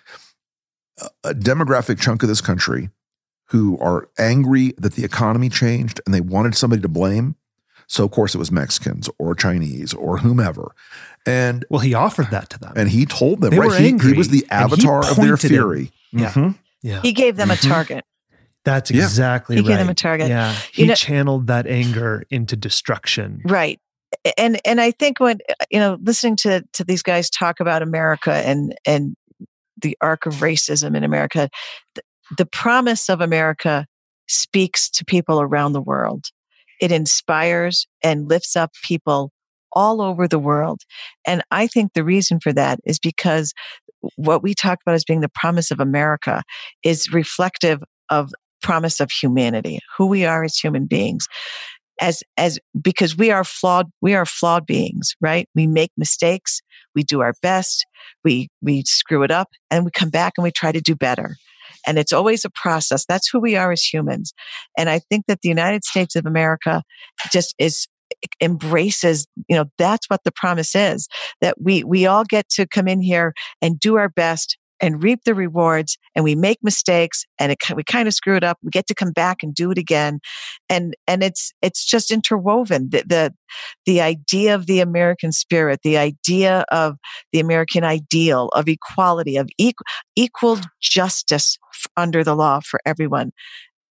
a demographic chunk of this country who are angry that the economy changed and they wanted somebody to blame. So of course it was Mexicans or Chinese or whomever. And well, he offered that to them, and he told them they right. Were he, angry, he was the avatar of their fury. Yeah, mm-hmm. yeah. He gave them a mm-hmm. target. That's exactly yeah. he right. He gave them a target. Yeah, he you know, channeled that anger into destruction. Right, and and I think when uh, you know listening to to these guys talk about America and and the arc of racism in America, the promise of America speaks to people around the world. It inspires and lifts up people all over the world. And I think the reason for that is because what we talk about as being the promise of America is reflective of promise of humanity, who we are as human beings. As, as, because we are flawed, we are flawed beings, right? We make mistakes. We do our best. We, we screw it up and we come back and we try to do better. And it's always a process. That's who we are as humans. And I think that the United States of America just is embraces you know that's what the promise is that we we all get to come in here and do our best and reap the rewards and we make mistakes and it, we kind of screw it up we get to come back and do it again and and it's it's just interwoven the, the the idea of the american spirit the idea of the american ideal of equality of equal, equal justice under the law for everyone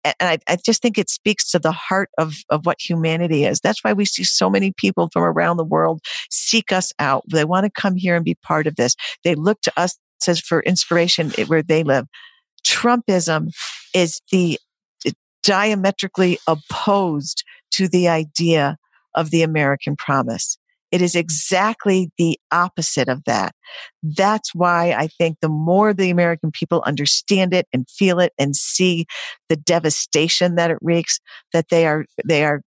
and I, I, just think it speaks to the heart of, of what humanity is. That's why we see so many people from around the world seek us out. They want to come here and be part of this. They look to us says for inspiration where they live. Trumpism is the diametrically opposed to the idea of the American promise. It is exactly the opposite of that. That's why I think the more the American people understand it and feel it and see the devastation that it wreaks, that they are, they are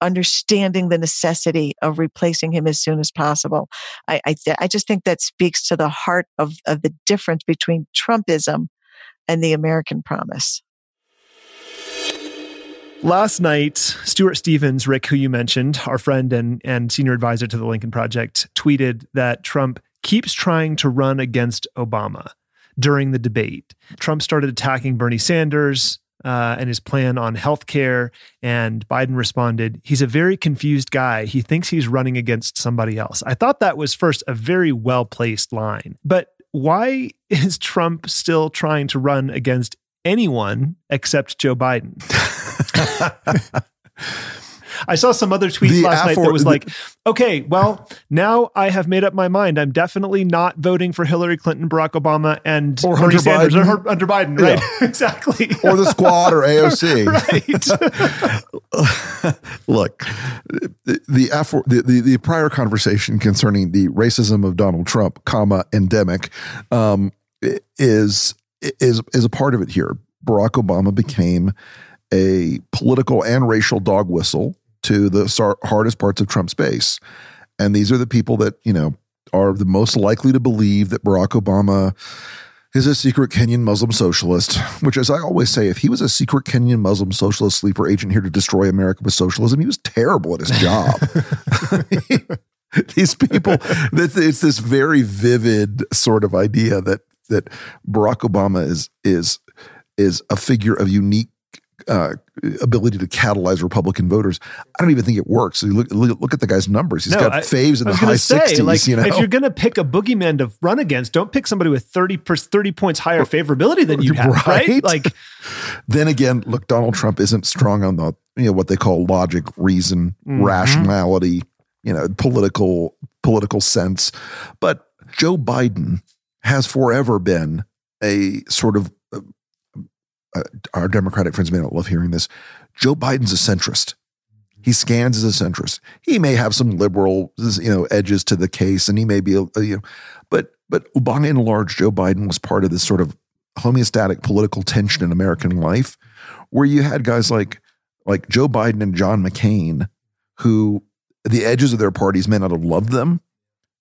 understanding the necessity of replacing him as soon as possible. I, I, th- I just think that speaks to the heart of, of the difference between Trumpism and the American promise. Last night, Stuart Stevens, Rick, who you mentioned, our friend and, and senior advisor to the Lincoln Project, tweeted that Trump keeps trying to run against Obama during the debate. Trump started attacking Bernie Sanders, uh, and his plan on healthcare. And Biden responded, He's a very confused guy. He thinks he's running against somebody else. I thought that was first a very well placed line. But why is Trump still trying to run against anyone except Joe Biden? I saw some other tweet The last night that was like, okay, well, now I have made up my mind. I'm definitely not voting for Hillary Clinton, Barack Obama, and Or Bernie Sanders Biden. or Hunter Biden. Right. exactly. or the squad or AOC. right. Look, the the, afor- the the the prior conversation concerning the racism of Donald Trump, comma endemic, um, is is is a part of it here. Barack Obama became a political and racial dog whistle to the hardest parts of Trump's base, and these are the people that you know are the most likely to believe that Barack Obama is a secret Kenyan Muslim socialist, which, as I always say, if he was a secret Kenyan Muslim socialist sleeper agent here to destroy America with socialism, he was terrible at his job. These people, it's, this very vivid sort of idea that that Barack Obama is is is a figure of unique uh, ability to catalyze Republican voters. I don't even think it works. You look, look, at the guy's numbers. He's No, got I- faves in the high say, 60s. like, you know? if you're going to pick a boogeyman to run against, don't pick somebody with 30, per, 30 points higher favorability than you have, right? Right? Like, then again, look, Donald Trump isn't strong on the you know what they call logic, reason, Mhm. rationality, you know, political political sense. But Joe Biden has forever been a sort of uh, our Democratic friends may not love hearing this. Joe Biden's a centrist. He scans as a centrist. He may have some liberal, you know, edges to the case, and he may be, you know, but but by and large, Joe Biden was part of this sort of homeostatic political tension in American life, where you had guys like like Joe Biden and John McCain, who the edges of their parties may not have loved them,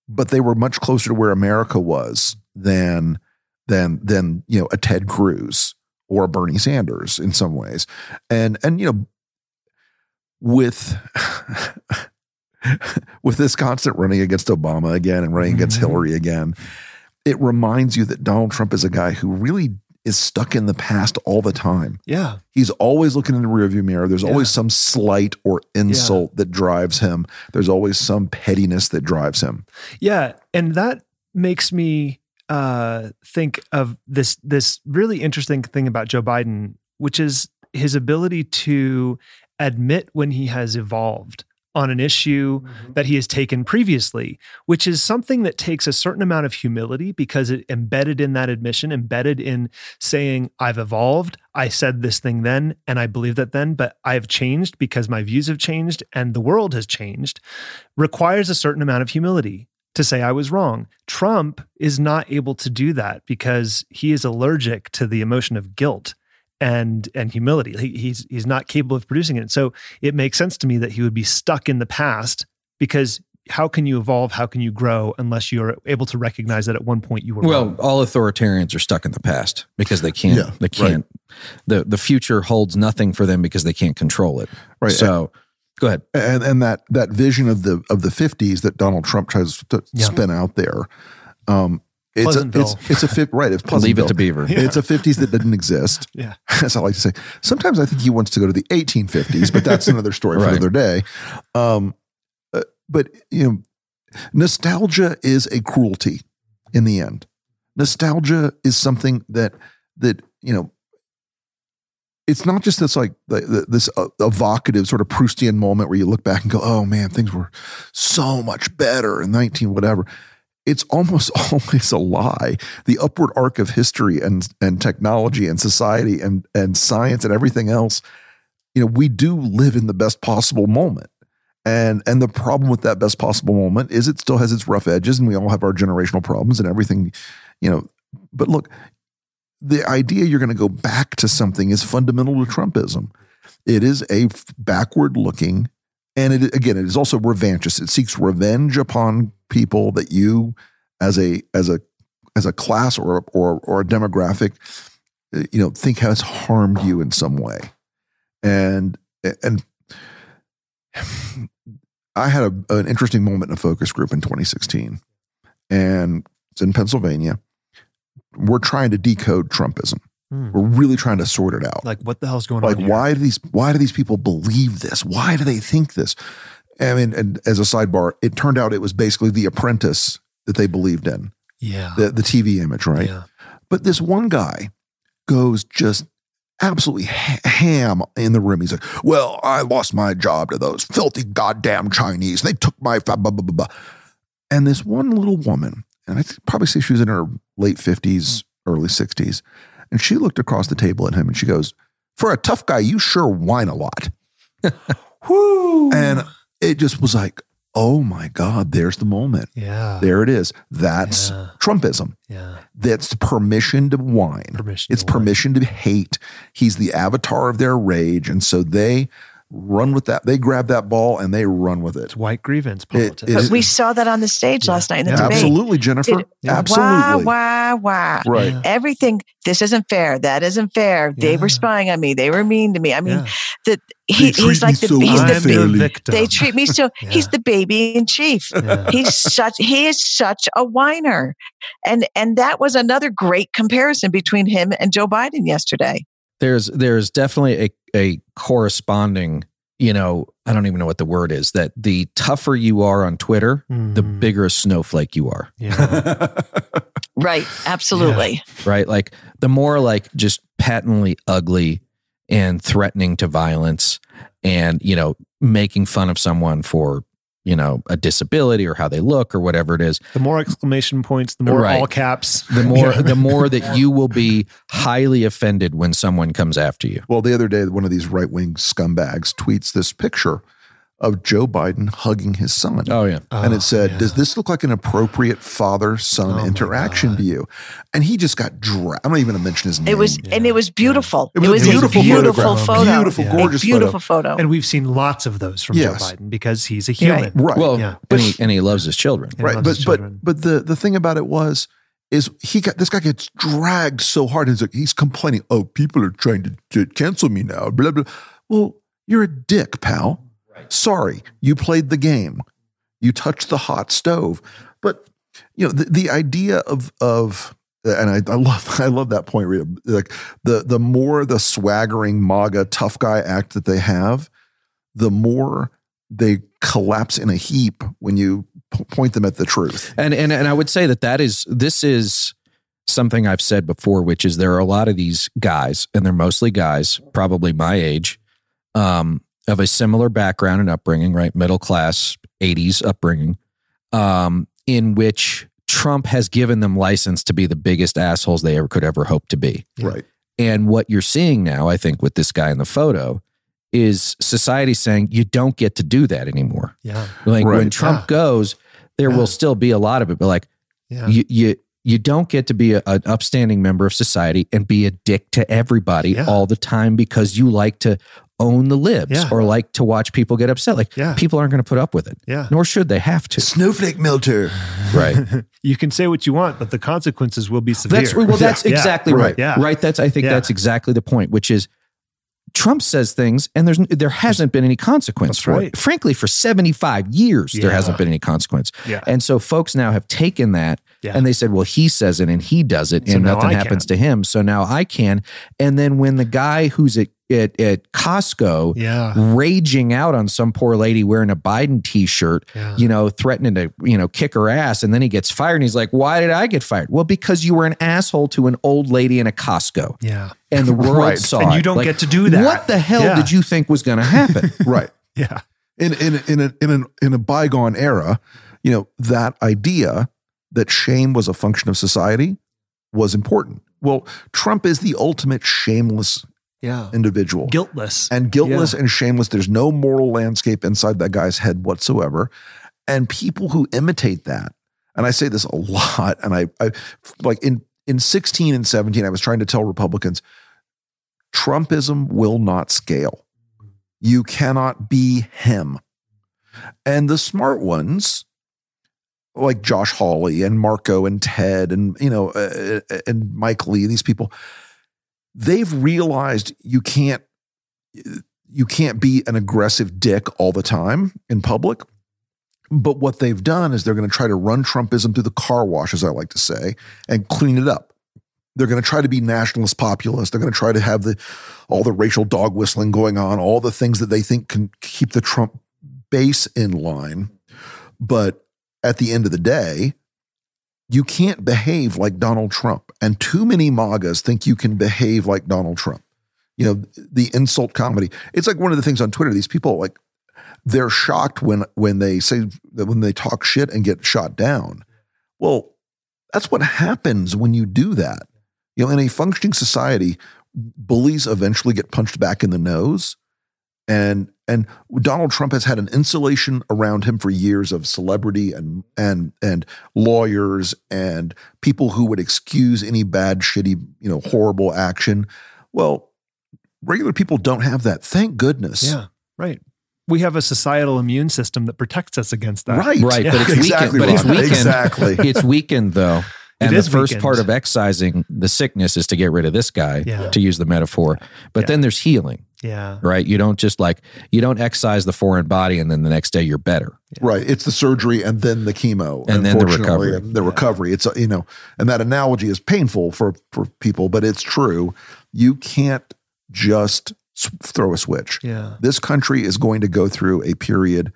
but they were much closer to where America was than than than you know a Ted Cruz or Bernie Sanders in some ways, and and you know with. with this constant running against Obama again and running against Mhm. Hillary again, it reminds you that Donald Trump is a guy who really is stuck in the past all the time. yeah. He's always looking in the rearview mirror. There's Yeah. always some slight or insult that drives him. There's always some pettiness that drives him. Yeah, and that makes me uh, think of this this really interesting thing about Joe Biden, which is his ability to admit when he has evolved on an issue that he has taken previously, which is something that takes a certain amount of humility because it embedded in that admission, embedded in saying, I've evolved, I said this thing then, and I believe that then, but I've changed because my views have changed and the world has changed, requires a certain amount of humility to say I was wrong. Trump is not able to do that because he is allergic to the emotion of guilt and and humility. He, he's he's not capable of producing it. So it makes sense to me that he would be stuck in the past because how can you evolve? How can you grow unless you're able to recognize that at one point you were Well, wrong? all authoritarians are stuck in the past because they can't. Yeah, they can't. The the future holds nothing for them because they can't control it. Right. So, go ahead. and and that that vision of the of the 50s that Donald Trump tries to Yeah. spin out there um it's a, it's it's a fifth right it's Leave it to Beaver. It's a 50s that didn't exist. Yeah. As I like to say. Sometimes I think he wants to go to the 1850s, but that's another story for another day. Um, uh, but, you know, nostalgia is a cruelty in the end. Nostalgia is something that, that, you know, it's not just this like this uh, evocative sort of Proustian moment where you look back and go, "Oh man, things were so much better in 19 whatever." It's almost always a lie. The upward arc of history and and technology and society and and science and everything else, you know, we do live in the best possible moment. And and the problem with that best possible moment is it still has its rough edges and we all have our generational problems and everything, you know. But look, the idea you're going to go back to something is fundamental to Trumpism. It is a backward looking, and it again, it is also revanchist. It seeks revenge upon people that you, as a as a as a class or or or a demographic, uh, you know, think has harmed you in some way, and and. I had a, an interesting moment in a focus group in 2016, and it's in Pennsylvania we're trying to decode Trumpism. Hmm. We're really trying to sort it out. Like what the hell's going Like, on? Like why do these why do these people believe this? Why do they think this? I mean, and as a sidebar, it turned out it was basically the apprentice that they believed in, Yeah. the, the TV image, right? Yeah. But this one guy goes just absolutely ham in the room. He's like, "Well, I lost my job to those filthy goddamn Chinese. They took my blah, blah, blah, blah." And this one little woman, and I probably say she was in her late fifties, early sixties, and she looked across the table at him and she goes, "For a tough guy, you sure whine a lot." And it just was like, "Oh my god, there's the moment. yeah. There it is. That's Yeah. Trumpism." Yeah. That's permission to whine. Permission It's to whine. permission to hate. He's the avatar of their rage. And so they run with that. They grab that ball and they run with it. It's white grievance politics. it But we saw that on the stage last night in the Yeah. debate. Absolutely, Jennifer. It- Yeah. Absolutely. Wah, wah, wah. Right. Yeah. Everything, this isn't fair. That isn't fair. They were spying on me. They were mean to me. I mean, Yeah. that he, he's like the, so he's I'm the, the victim. they treat me so, he's the baby in chief. Yeah. He's such, he is such a whiner. And, and that was another great comparison between him and Joe Biden yesterday. There's there's definitely a, a corresponding you know i don't even know what the word is that the tougher you are on twitter the Mm. bigger a snowflake you are Yeah. Right. Absolutely. right like the more like just patently ugly and threatening to violence and you know making fun of someone for you know a disability or how they look or whatever it is The more exclamation points, the more Right. all caps. the more Yeah. the more that you will be highly offended when someone comes after you Well, the other day, one of these right wing scumbags tweets this picture of Joe Biden hugging his son. oh yeah and Oh, it said, yeah. Does this look like an appropriate father son Oh, interaction to you? And he just got dragged. I'm not even going to mention his name. It was, and it was beautiful. It was a beautiful beautiful photograph. photo. Beautiful, Yeah. A gorgeous beautiful photo. photo. and we've seen lots of those from Yes. Joe Biden because he's a human. Right. well Yeah. and, he, and he loves his children right but his but but the the thing about it was is he got this guy gets dragged so hard he's like he's complaining oh people are trying to, to cancel me now blah blah well you're a dick pal sorry you played the game you touched the hot stove but you know the, the idea of of and I, I love I love that point Rita. like the the more the swaggering MAGA tough guy act that they have the more they collapse in a heap when you p- point them at the truth. And and and I would say that that is this is something I've said before, which is there are a lot of these guys, and they're mostly guys, probably my age, um, of a similar background and upbringing, right, middle class, '80s upbringing, um, in which Trump has given them license to be the biggest assholes they ever could ever hope to be. Right. And what you're seeing now, I think, with this guy in the photo, is society saying you don't get to do that anymore. Yeah. Like when Trump Yeah. goes, there Yeah. will still be a lot of it, but like Yeah. you you you don't get to be a, an upstanding member of society and be a dick to everybody Yeah. all the time because you like to own the libs Yeah. or like to watch people get upset. Like Yeah. people aren't going to put up with it, Yeah. nor should they have to. Snowflake melter. Right. you can say what you want, but the consequences will be severe. That's well. That's Yeah. exactly right. right. Yeah. Right. That's I think Yeah. that's exactly the point, which is Trump says things and there's there hasn't been any consequence That's for right. it. Frankly, for 75 years there hasn't been any consequence. Yeah. And so folks now have taken that Yeah. and they said, well, he says it and he does it So and nothing happens can. to him. So now I can. And then when the guy who's at at, at Costco Yeah. raging out on some poor lady wearing a Biden t-shirt, Yeah. you know, threatening to, you know, kick her ass. And then he gets fired and he's like, why did I get fired? Well, because you were an asshole to an old lady in a Costco Yeah. and the world Right. saw And you don't Like, get to do that. What the hell Yeah. did you think was going to happen? right. Yeah. In in in a in a in a bygone era, you know, that idea that shame was a function of society was important. Well, Trump is the ultimate shameless Yeah. individual. Guiltless. and guiltless and shameless. There's no moral landscape inside that guy's head whatsoever. And people who imitate that, and I say this a lot, and I, I like in in 16 and 17, I was trying to tell Republicans, Trumpism will not scale. You cannot be him. And the smart ones, like Josh Hawley and Marco and Ted and you know uh, uh, and Mike Lee, these people, they've realized you can't you can't be an aggressive dick all the time in public. But what they've done is they're going to try to run Trumpism through the car wash, as I like to say, and clean it up. They're going to try to be nationalist populist. They're going to try to have the all the racial dog whistling going on, all the things that they think can keep the Trump base in line. But at the end of the day, you can't behave like Donald Trump. And too many MAGAs think you can behave like Donald Trump. you know, the insult comedy. It's like one of the things on Twitter. These people like they're shocked when when they say when they talk shit and get shot down. Well, that's what happens when you do that. You know, in a functioning society, bullies eventually get punched back in the nose. And and Donald Trump has had an insulation around him for years of celebrity and and and lawyers and people who would excuse any bad, shitty, you know, horrible action. Well, regular people don't have that. Thank goodness. Yeah, right. We have a societal immune system that protects us against that. Right. Right, but it's exactly. weakened. But it's weakened. Exactly. it's weakened though. And the first weakened. part of excising the sickness is to get rid of this guy, Yeah. to use the metaphor. But Yeah. then there's healing, Yeah. right? You don't just like you don't excise the foreign body and then the next day you're better. Right. It's the surgery and then the chemo. And then the recovery. And the recovery. It's, you know, and that analogy is painful for, for people, but it's true. You can't just throw a switch. Yeah. This country is going to go through a period,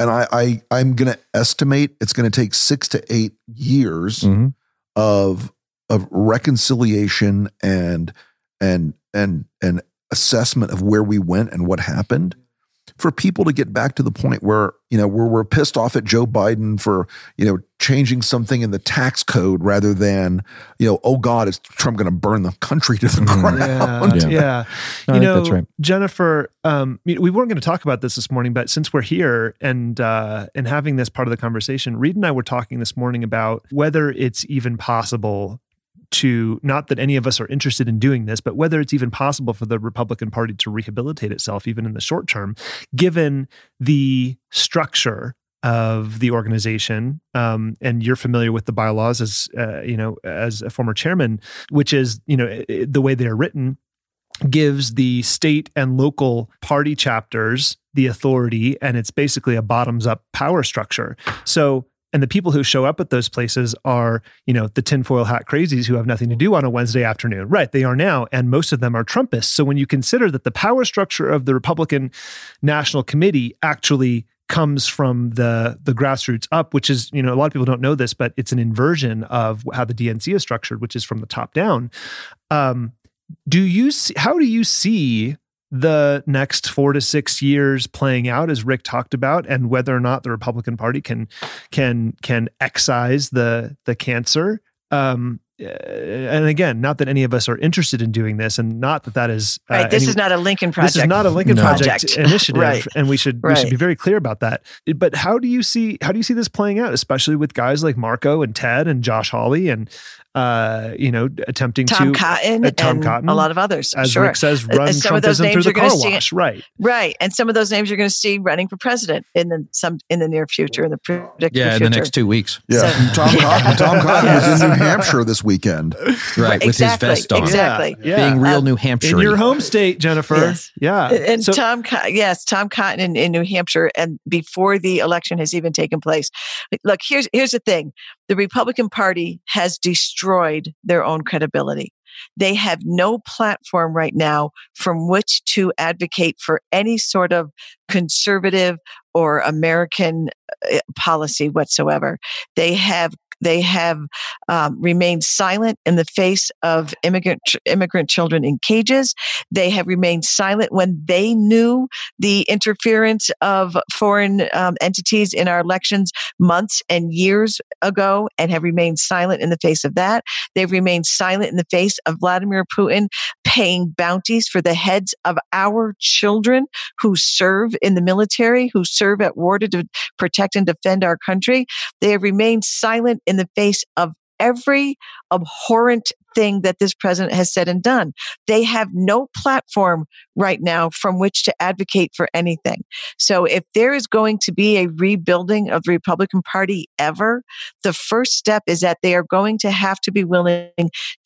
and I, I I'm going to estimate it's going to take six to eight years Mhm. of of reconciliation and and and and assessment of where we went and what happened for people to get back to the point where you know where we're pissed off at Joe Biden for you know changing something in the tax code rather than you know oh God is Trump going to burn the country to the Mhm. ground Yeah, Yeah. yeah. I you know, that's right. Jennifer, um, we weren't going to talk about this this morning, but since we're here and uh, and having this part of the conversation, Reed and I were talking this morning about whether it's even possible to not that any of us are interested in doing this, but whether it's even possible for the Republican Party to rehabilitate itself, even in the short term, given the structure of the organization. Um, and you're familiar with the bylaws as uh, you know as a former chairman, which is you know the way they are written gives the state and local party chapters the authority and it's basically a bottoms up power structure so and the people who show up at those places are you know the tinfoil hat crazies who have nothing to do on a wednesday afternoon. Right they are now and most of them are trumpists. So when you consider that the power structure of the republican national committee actually comes from the the grassroots up which is you know a lot of people don't know this but it's an inversion of how the dnc is structured which is from the top down. Um, do you see, how do you see the next four to six years playing out as rick talked about and whether or not the republican party can can can excise the the cancer um uh, and again not that any of us are interested in doing this and not that that is uh, Right. This any- is not a Lincoln project. this is not a Lincoln No. Project, Project. initiative, Right. and we should we should be very clear about that. But how do you see how do you see this playing out, especially with guys like Marco and Ted and Josh Hawley and uh, you know attempting to Tom to Cotton uh, Tom and Cotton, a lot of others. as sure. Rick says, Uh, run some of those Trumpism through names the you're gonna car see- wash, right? Right. And some of those names you're going to see running for president in the some in the near future, in the predicted Yeah, in the next two weeks. yeah So- Tom Cotton Tom Cotton was in New Hampshire this weekend Right. With exactly, his vest on. Exactly. Yeah, Being real Um, New Hampshire. in your home state, Jennifer. Yes. Yeah, And So- Tom, Co- yes, Tom Cotton in, in New Hampshire, and before the election has even taken place. Look, here's here's the thing: the Republican Party has destroyed their own credibility. They have no platform right now from which to advocate for any sort of conservative or American policy whatsoever. They have they have um, remained silent in the face of immigrant immigrant children in cages. They have remained silent when they knew the interference of foreign um, entities in our elections months and years ago, and have remained silent in the face of that. They've remained silent in the face of Vladimir Putin paying bounties for the heads of our children who serve in the military, who serve at war to protect and defend our country. They have remained silent in the face of every abhorrent thing that this president has said and done. They have no platform right now from which to advocate for anything. So if there is going to be a rebuilding of the Republican Party ever, the first step is that they are going to have to be willing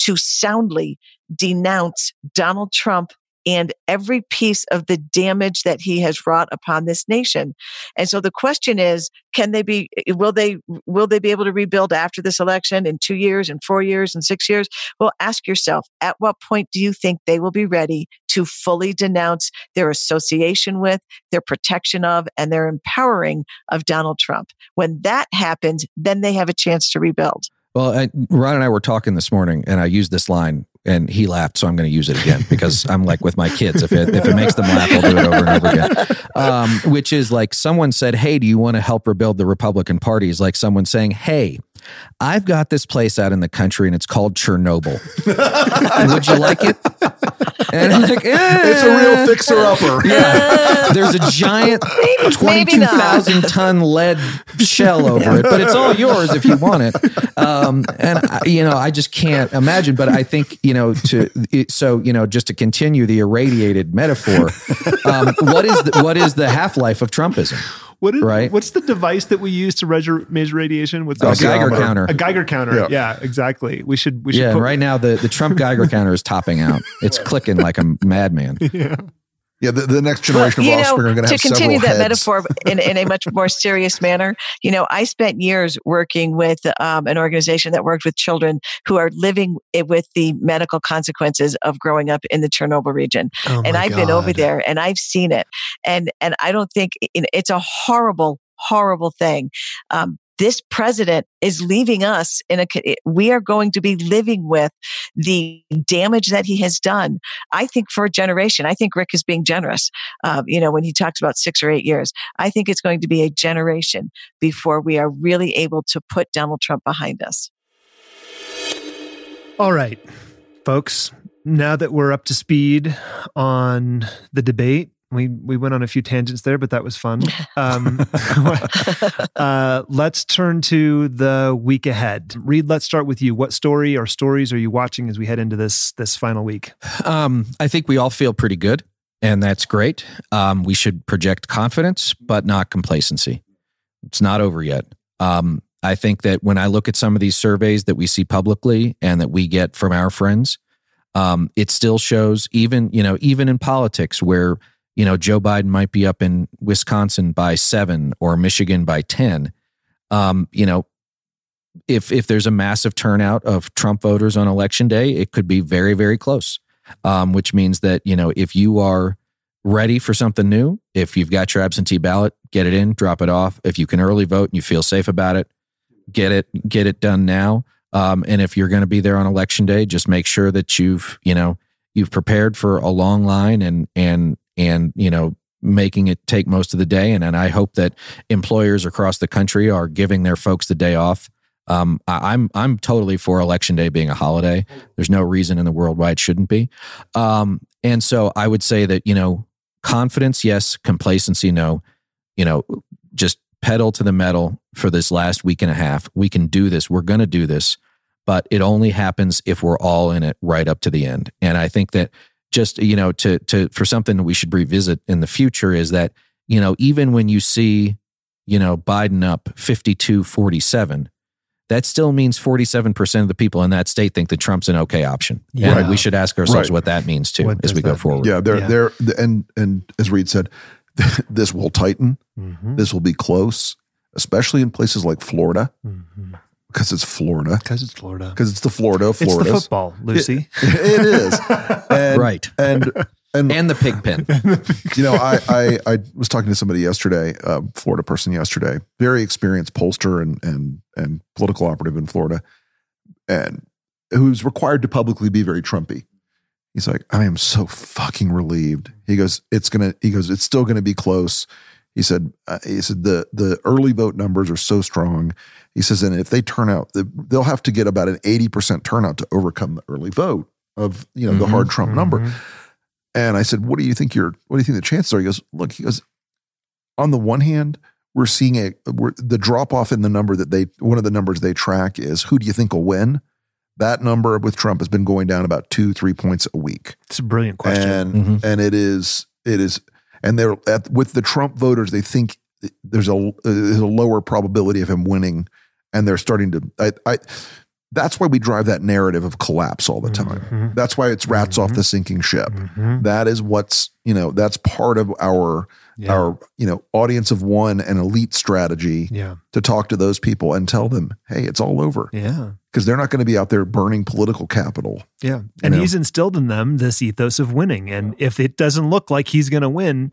to soundly denounce Donald Trump and every piece of the damage that he has wrought upon this nation. And so the question is, can they be eh, will they will they be able to rebuild after this election in 2 years and 4 years and 6 years? Well, ask yourself, at what point do you think they will be ready to fully denounce their association with, their protection of and their empowering of Donald Trump? When that happens, then they have a chance to rebuild. Well, I, Ron and I were talking this morning, and I used this line and he laughed, so I'm going to use it again because I'm like with my kids. If it if it makes them laugh, I'll do it over and over again. Um, which is like someone said, "Hey, do you want to help rebuild the Republican Party?" Is like someone saying, "Hey, I've got this place out in the country and it's called Chernobyl. Would you like it?" And I'm like, eh. It's a real fixer upper. Yeah. There's a giant 22,000 ton lead shell over it, but it's all yours if you want it. Um, and, I, you know, I just can't imagine. But I think, you know, to, so, you know, just to continue the irradiated metaphor, um, what is the, what is the half life of Trumpism? What is, Right. What's the device that we use to measure, measure radiation? What's A? Geiger Geiger counter. A Geiger counter. Yeah. Yeah. exactly. We should. We should. Yeah, put, right now the, the Trump Geiger counter is topping out. It's clicking like a madman. Yeah. Yeah, the, the next generation you of know, offspring are going to have to continue that heads. metaphor in, in a much more serious manner, you know, I spent years working with um, an organization that worked with children who are living with the medical consequences of growing up in the Chernobyl region. Oh and I've been over there and I've seen it. And and I don't think you it's a horrible, horrible thing. Um, this president is leaving us in a. We are going to be living with the damage that he has done. I think for a generation. I think Rick is being generous. Um, you know, when he talks about six or eight years, I think it's going to be a generation before we are really able to put Donald Trump behind us. All right, folks. Now that we're up to speed on the debate, we we went on a few tangents there, but that was fun. Um, uh, let's turn to the week ahead. Reed, let's start with you. What story or stories are you watching as we head into this this final week? Um, I think we all feel pretty good, and that's great. Um, we should project confidence, but not complacency. It's not over yet. Um, I think that when I look at some of these surveys that we see publicly and that we get from our friends, um, it still shows even you know even in politics where you know Joe Biden might be up in Wisconsin by seven or Michigan by ten. Um, you know, if if there's a massive turnout of Trump voters on election day, it could be very very close. Um, which means that you know if you are ready for something new, if you've got your absentee ballot, get it in, drop it off. If you can early vote and you feel safe about it, get it get it done now. Um, and if you're going to be there on election day, just make sure that you've you know you've prepared for a long line and and and you know making it take most of the day. And and I hope that employers across the country are giving their folks the day off. Um, I, I'm I'm totally for election day being a holiday. There's no reason in the world why it shouldn't be. Um, and so I would say that you know confidence, yes. Complacency, no. You know, just pedal to the metal for this last week and a half. We can do this. We're going to do this, but it only happens if we're all in it right up to the end. And I think that just you know to to for something that we should revisit in the future is that you know even when you see you know Biden up 52 47 that still means 47% of the people in that state think that Trump's an okay option. Yeah. And we should ask ourselves Right. what that means too What as we go that mean? forward. Yeah, they're Yeah. they're and and as Reed said, this will tighten. Mm-hmm. This will be close, especially in places like Florida because it's Florida Because it's Florida. because it's the Florida of It's the Florida. football, Lucy. it is, and, Right. And and And the pig pen. you know, I, I I was talking to somebody yesterday, a Florida person yesterday, very experienced pollster and and and political operative in Florida, and who's required to publicly be very Trumpy. He's like, I am so fucking relieved. He goes, it's gonna. He goes, it's still gonna be close. He said, uh, he said the the early vote numbers are so strong. He says, and if they turn out, they'll have to get about an eighty percent turnout to overcome the early vote of you know the Mhm. hard Trump number. Mhm. And I said, "What do you think your What do you think the chances are?" He goes, "Look, he goes. On the one hand, we're seeing a we're, the drop off in the number that they one of the numbers they track is who do you think will win? That number with Trump has been going down about two three points a week, It's a brilliant question. and Mhm. and it is it is and they're at, with the Trump voters they think there's a there's a lower probability of him winning, and they're starting to I, I that's why we drive that narrative of collapse all the time. Mhm. That's why it's rats off Mhm. the sinking ship Mhm. that is what's you know that's part of our Yeah. our you know audience of one and elite strategy yeah. to talk to those people and tell them hey it's all over Yeah. because they're not going to be out there burning political capital Yeah. And know? he's instilled in them this ethos of winning. And if it doesn't look like he's going to win,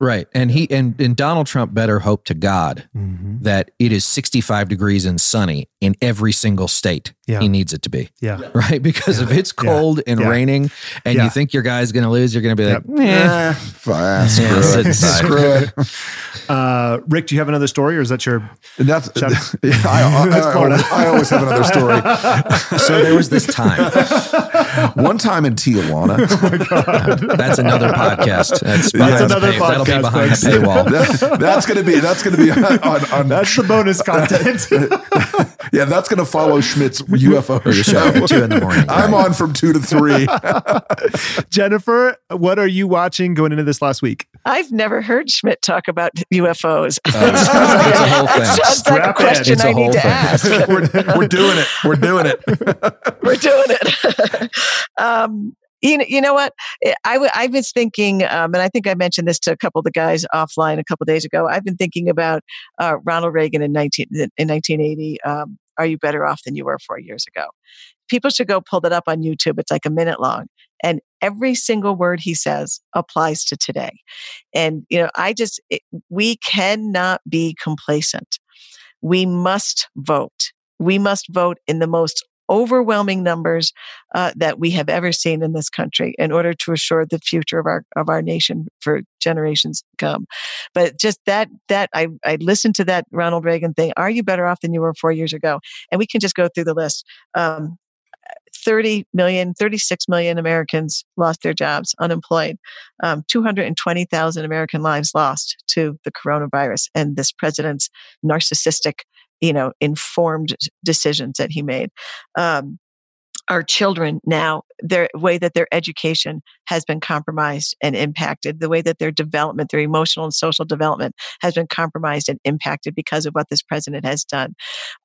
Right. And he and, and Donald Trump better hope to God Mm-hmm. that it is 65 degrees and sunny in every single state Yeah. he needs it to be. Yeah. Right? Because if it's Yeah. cold and Yeah. raining and Yeah. you think your guy's going to lose, you're going to be like, Yep. eh. Screw Yeah, sit it. Screw it. Uh, Rick, do you have another story or is that your. And that's, Shout- I, I, That's I, Florida. always, I always have another story. So there was this time. One time in Tijuana, Oh my god. That's another podcast. That's, behind the another pay- That'll be behind folks. the paywall. that- that's gonna be that's gonna be on, on That's the bonus content. yeah that's gonna follow Schmidt's UFO Or the show show. at two in the morning. I'm right? on from two to three. Jennifer, what are you watching going into this last week? I've never heard Schmidt talk about UFOs. Uh, it's a whole thing. It sounds like a Strap in. question It's a I need whole to thing. ask. we're, we're doing it. We're doing it. We're doing it. um, you know, you know what? I I, w- I was thinking, um, and I think I mentioned this to a couple of the guys offline a couple of days ago. I've been thinking about uh, Ronald Reagan in 19, in 1980. Um, Are you better off than you were four years ago? People should go pull that up on YouTube. It's like a minute long. And every single word he says applies to today. And, you know, I just, it, we cannot be complacent. We must vote. We must vote in the most overwhelming numbers uh, that we have ever seen in this country in order to assure the future of our of our nation for generations to come. But just that that I I listened to that Ronald Reagan thing. Are you better off than you were four years ago? And we can just go through the list. Um, 30 million, 36 million Americans lost their jobs, unemployed. Um, 220,000 American lives lost to the coronavirus and this president's narcissistic, you know, informed decisions that he made. Um, our children now, their way that their education has been compromised and impacted, the way that their development, their emotional and social development has been compromised and impacted because of what this president has done.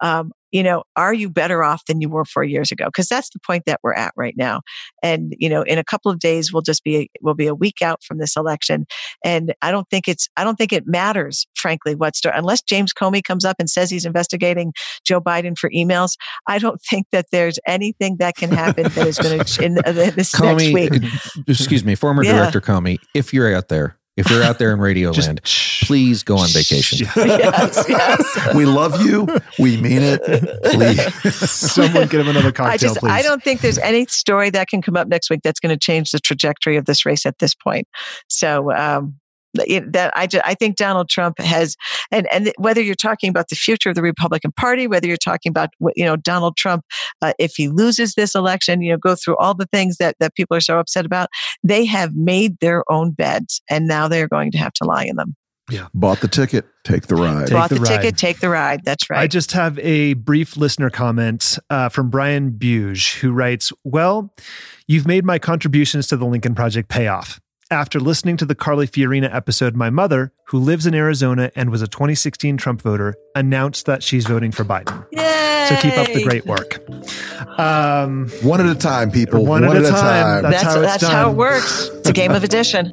Um, you know, are you better off than you were four years ago? Because that's the point that we're at right now. And you know, in a couple of days, we'll just be we'll be a week out from this election, and I don't think it's I don't think it matters, frankly, what's unless James Comey comes up and says he's investigating Joe Biden for emails. I don't think that there's anything that can happen that is going to in uh, this next week. Comey, excuse me, former Yeah. director Comey, if you're out there, if you're out there in Radio Just Land, please go on vacation. yes, yes. We love you. We mean it. Please. Someone get him another cocktail, I just please. I don't think there's any story that can come up next week that's going to change the trajectory of this race at this point. So um, it- that I just, I think Donald Trump has and and whether you're talking about the future of the Republican Party, whether you're talking about what, you know Donald Trump uh, if he loses this election, you know go through all the things that that people are so upset about, they have made their own beds and now they're going to have to lie in them. Yeah. Bought the ticket. Take the ride. Take Bought the the, ride. ticket, take the ride. That's right. I just have a brief listener comment uh, from Brian Buge, who writes Well, you've made my contributions to the Lincoln Project pay off. After listening to the Carly Fiorina episode, my mother, who lives in Arizona and was a 2016 Trump voter, announced that she's voting for Biden. Yay! So keep up the great work. Um, One at a time, people. One at a time. That's That's how it's that's how it works. It's a game of addition.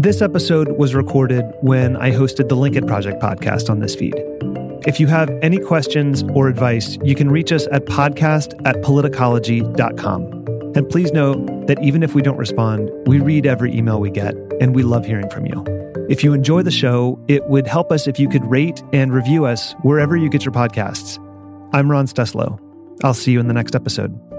This episode was recorded when I hosted the Lincoln Project podcast on this feed. If you have any questions or advice, you can reach us at podcast at politicology.com. And please know that even if we don't respond, we read every email we get, and we love hearing from you. If you enjoy the show, it would help us if you could rate and review us wherever you get your podcasts. I'm Ron Steslow. I'll see you in the next episode.